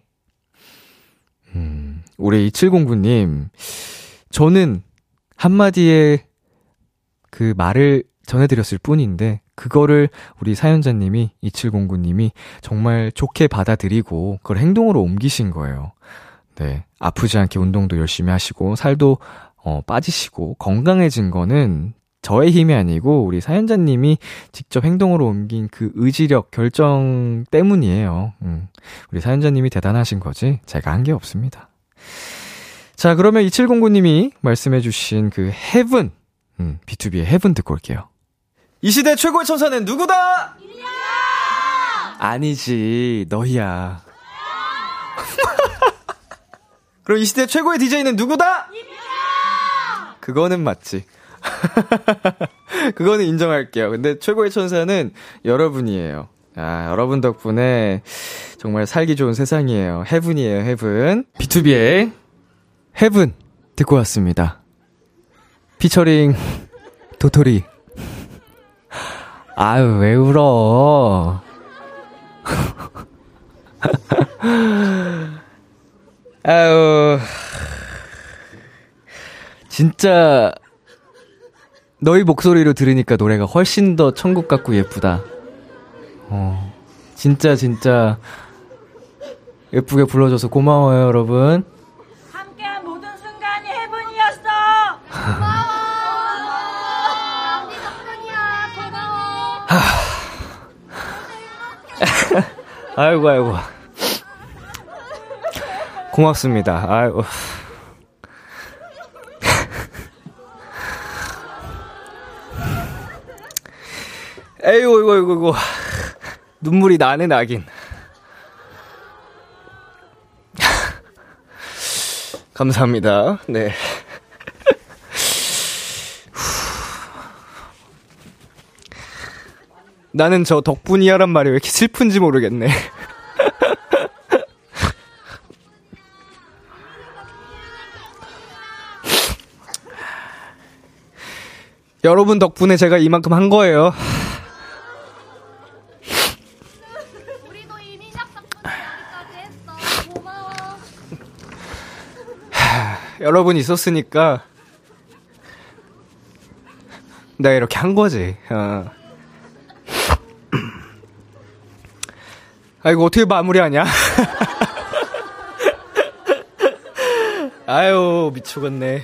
음, 우리 2709님, 저는 한마디에 그 말을 전해드렸을 뿐인데, 그거를 우리 사연자님이, 2709님이 정말 좋게 받아들이고, 그걸 행동으로 옮기신 거예요. 네. 아프지 않게 운동도 열심히 하시고, 살도, 어, 빠지시고, 건강해진 거는 저의 힘이 아니고, 우리 사연자님이 직접 행동으로 옮긴 그 의지력, 결정 때문이에요. 음. 우리 사연자님이 대단하신 거지, 제가 한 게 없습니다. 자, 그러면 2709님이 말씀해주신 그 Heaven, 음, BTOB의 Heaven 듣고 올게요. 이 시대 최고의 천사는 누구다? 아니지, 너희야. 그럼 이 시대 최고의 DJ는 누구다? 그거는 맞지. 그거는 인정할게요. 근데 최고의 천사는 여러분이에요. 아, 여러분 덕분에 정말 살기 좋은 세상이에요. 헤븐이에요, 헤븐. B2B의 헤븐 듣고 왔습니다. 피처링 도토리. 아유, 왜 울어? 아유. 진짜 너희 목소리로 들으니까 노래가 훨씬 더 천국 같고 예쁘다. 어. 진짜 진짜 예쁘게 불러줘서 고마워요, 여러분. 함께한 모든 아이고, 아이고. 고맙습니다. 아이고. 에이구, 이거, 이거, 이거. 눈물이 나네, 나긴. 감사합니다. 네. 나는 저 덕분이야란 말이 왜 이렇게 슬픈지 모르겠네. 여러분 덕분에 제가 이만큼 한 거예요. 여러분 있었으니까 내가 이렇게 한 거지. 어. 아, 이거 어떻게 마무리하냐? 아유, 미치겠네.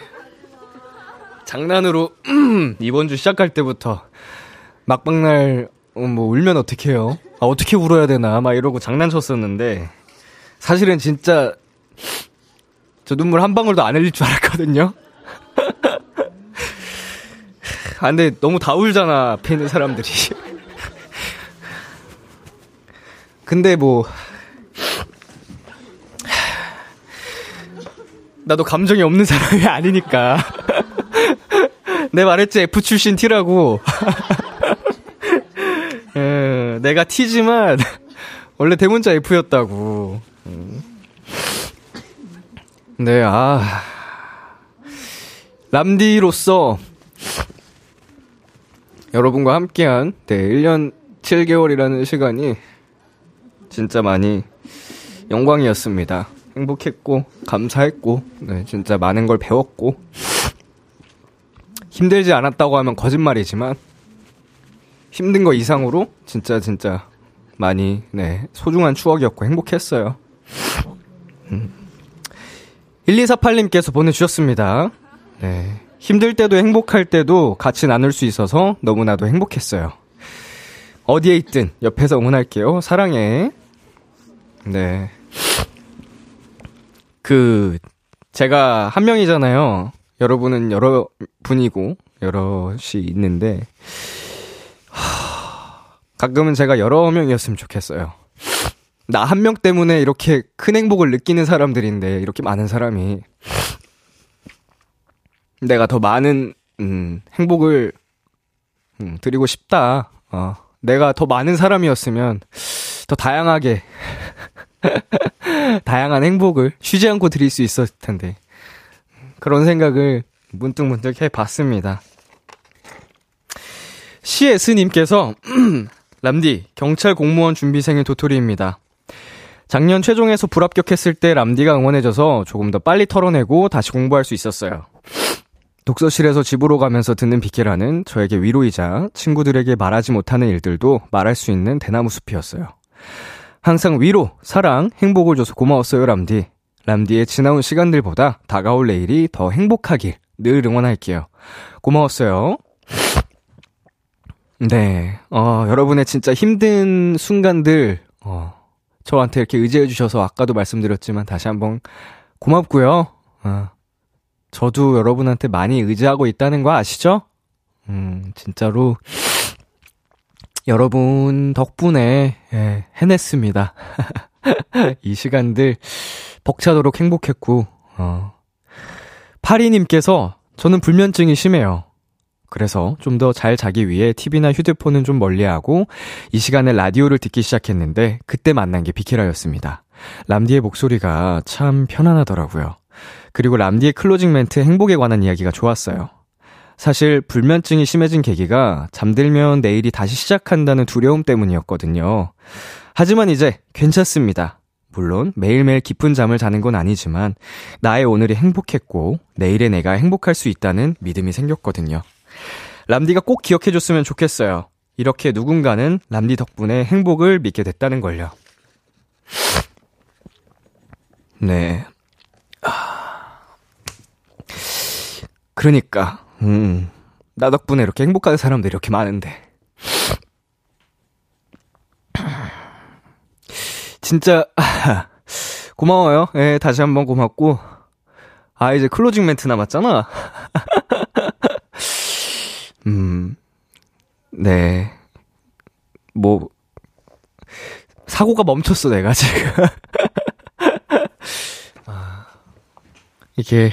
장난으로, 이번 주 시작할 때부터, 막방날, 어, 뭐, 울면 어떡해요? 아, 어떻게 울어야 되나? 막 이러고 장난쳤었는데, 사실은 진짜, 저 눈물 한 방울도 안 흘릴 줄 알았거든요? 아, 근데 너무 다 울잖아, 앞에 있는 사람들이. 근데 뭐 나도 감정이 없는 사람이 아니니까. 내 말했지 F 출신 T라고. 에, 내가 T지만 원래 대문자 F였다고. 네, 아. 람디로서 여러분과 함께한 네, 1년 7개월이라는 시간이 진짜 많이 영광이었습니다. 행복했고, 감사했고, 네, 진짜 많은 걸 배웠고, 힘들지 않았다고 하면 거짓말이지만, 힘든 거 이상으로 진짜 진짜 많이, 네, 소중한 추억이었고 행복했어요. 음. 1248님께서 보내주셨습니다. 네. 힘들 때도 행복할 때도 같이 나눌 수 있어서 너무나도 행복했어요. 어디에 있든 옆에서 응원할게요. 사랑해. 네. 그, 제가 한 명이잖아요. 여러분은 여러 분이고, 여럿이 있는데, 하, 가끔은 제가 여러 명이었으면 좋겠어요. 나 한 명 때문에 이렇게 큰 행복을 느끼는 사람들인데, 이렇게 많은 사람이, 내가 더 많은, 음, 행복을, 음, 드리고 싶다. 어, 내가 더 많은 사람이었으면, 더 다양하게, 다양한 행복을 쉬지 않고 드릴 수 있었을 텐데. 그런 생각을 문득문득 해봤습니다. CS님께서, 람디, 경찰 공무원 준비생의 도토리입니다. 작년 최종에서 불합격했을 때 람디가 응원해줘서 조금 더 빨리 털어내고 다시 공부할 수 있었어요. 독서실에서 집으로 가면서 듣는 비키라는 저에게 위로이자 친구들에게 말하지 못하는 일들도 말할 수 있는 대나무 숲이었어요. 항상 위로, 사랑, 행복을 줘서 고마웠어요, 람디. 람디의 지나온 시간들보다 다가올 내일이 더 행복하길 늘 응원할게요. 고마웠어요. 네, 어, 여러분의 진짜 힘든 순간들, 어, 저한테 이렇게 의지해주셔서 아까도 말씀드렸지만 다시 한번 고맙고요. 어, 저도 여러분한테 많이 의지하고 있다는 거 아시죠? 음, 진짜로, 여러분 덕분에, 예, 해냈습니다. 이 시간들 벅차도록 행복했고, 어. 파리님께서 저는 불면증이 심해요. 그래서 좀 더 잘 자기 위해 TV나 휴대폰은 좀 멀리하고 이 시간에 라디오를 듣기 시작했는데 그때 만난 게 비키라였습니다. 람디의 목소리가 참 편안하더라고요. 그리고 람디의 클로징 멘트 행복에 관한 이야기가 좋았어요. 사실 불면증이 심해진 계기가 잠들면 내일이 다시 시작한다는 두려움 때문이었거든요. 하지만 이제 괜찮습니다. 물론 매일매일 깊은 잠을 자는 건 아니지만 나의 오늘이 행복했고 내일의 내가 행복할 수 있다는 믿음이 생겼거든요. 람디가 꼭 기억해 줬으면 좋겠어요. 이렇게 누군가는 람디 덕분에 행복을 믿게 됐다는 걸요. 네. 그러니까, 음, 나 덕분에 이렇게 행복한 사람들이 이렇게 많은데. 진짜, 고마워요. 예, 다시 한번 고맙고. 아, 이제 클로징 멘트 남았잖아. 음, 네. 뭐, 사고가 멈췄어, 내가 지금. 아, 이게,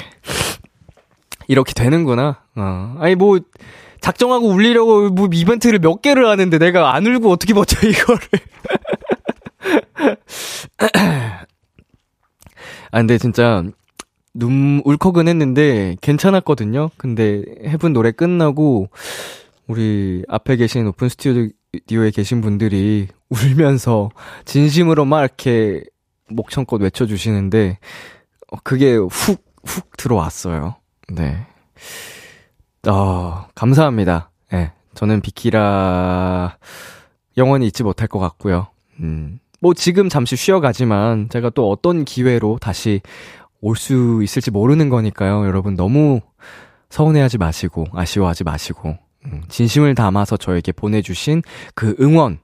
이렇게 되는구나. 어. 아니, 뭐, 작정하고 울리려고 뭐 이벤트를 몇 개를 하는데 내가 안 울고 어떻게 버텨, 이거를. 아, 근데 진짜, 눈, 울컥은 했는데, 괜찮았거든요? 근데, 해분 노래 끝나고, 우리 앞에 계신 오픈 스튜디오에 계신 분들이 울면서, 진심으로 막 이렇게, 목청껏 외쳐주시는데, 어, 그게 훅, 훅 들어왔어요. 네. 어, 감사합니다. 예. 네, 저는 비키라, 영원히 잊지 못할 것 같고요. 음. 뭐 지금 잠시 쉬어가지만 제가 또 어떤 기회로 다시 올 수 있을지 모르는 거니까요. 여러분 너무 서운해하지 마시고 아쉬워하지 마시고 음, 진심을 담아서 저에게 보내주신 그 응원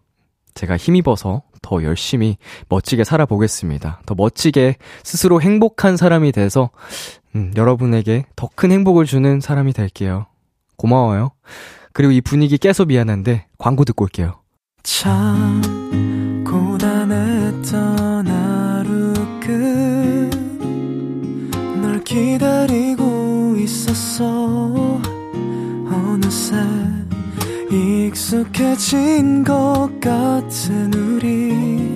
제가 힘입어서 더 열심히 멋지게 살아보겠습니다. 더 멋지게 스스로 행복한 사람이 돼서 음, 여러분에게 더 큰 행복을 주는 사람이 될게요. 고마워요. 그리고 이 분위기 깨서 미안한데 광고 듣고 올게요. 참 고단했던 하루 끝널 기다리고 있었어 어느새 익숙해진 것 같은 우리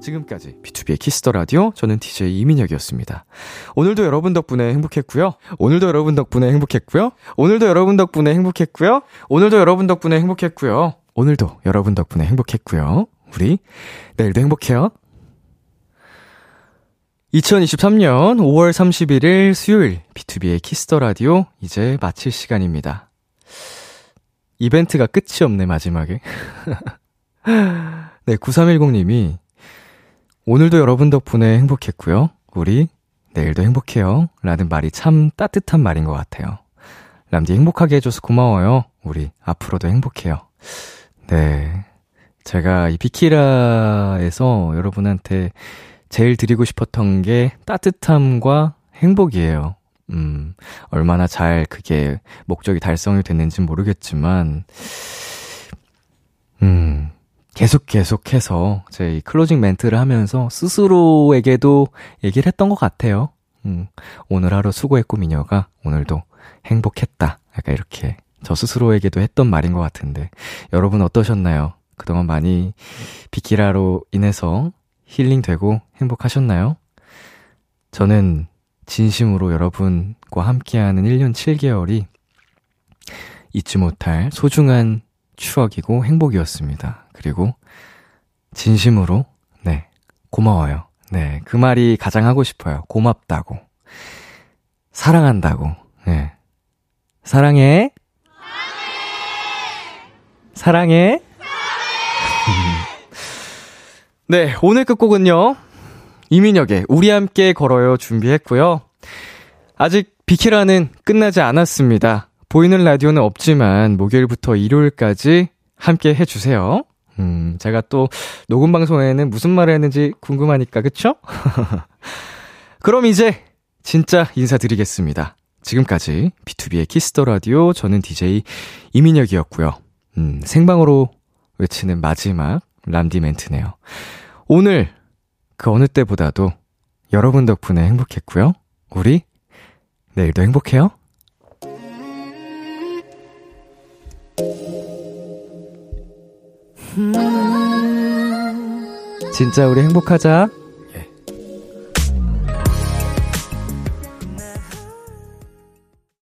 지금까지 B2B의 키스터 라디오 저는 DJ 이민혁이었습니다. 오늘도 여러분 덕분에 행복했고요. 오늘도 여러분 덕분에 행복했고요. 오늘도 여러분 덕분에 행복했고요. 오늘도 여러분 덕분에 행복했고요. 오늘도 여러분 덕분에 행복했고요. 우리 내일도 행복해요. 2023년 5월 31일 수요일 B2B의 키스터 라디오 이제 마칠 시간입니다. 이벤트가 끝이 없네 마지막에. 네, 9310님이 오늘도 여러분 덕분에 행복했고요. 우리 내일도 행복해요. 라는 말이 참 따뜻한 말인 것 같아요. 람디 행복하게 해줘서 고마워요. 우리 앞으로도 행복해요. 네. 제가 이 비키라에서 여러분한테 제일 드리고 싶었던 게 따뜻함과 행복이에요. 음, 얼마나 잘 그게 목적이 달성이 됐는지 모르겠지만, 음, 계속 계속해서 제이 클로징 멘트를 하면서 스스로에게도 얘기를 했던 것 같아요. 음, 오늘 하루 수고했고 미녀가 오늘도 행복했다. 약간 이렇게 저 스스로에게도 했던 말인 것 같은데 여러분 어떠셨나요? 그동안 많이 비키라로 인해서 힐링되고 행복하셨나요? 저는 진심으로 여러분과 함께하는 1년 7개월이 잊지 못할 소중한 추억이고 행복이었습니다. 그리고 진심으로 네 고마워요. 네 그 말이 가장 하고 싶어요. 고맙다고 사랑한다고 네 사랑해 사랑해 네 오늘 끝곡은요 이민혁의 우리 함께 걸어요 준비했고요. 아직 비키라는 끝나지 않았습니다. 보이는 라디오는 없지만 목요일부터 일요일까지 함께 해주세요. 음, 제가 또 녹음 방송에는 무슨 말을 했는지 궁금하니까, 그쵸? 그럼 이제 진짜 인사드리겠습니다. 지금까지 B2B의 키스터 라디오 저는 DJ 이민혁이었고요. 음, 생방으로 외치는 마지막 람디 멘트네요. 오늘 그 어느 때보다도 여러분 덕분에 행복했고요. 우리 내일도 행복해요. 진짜 우리 행복하자.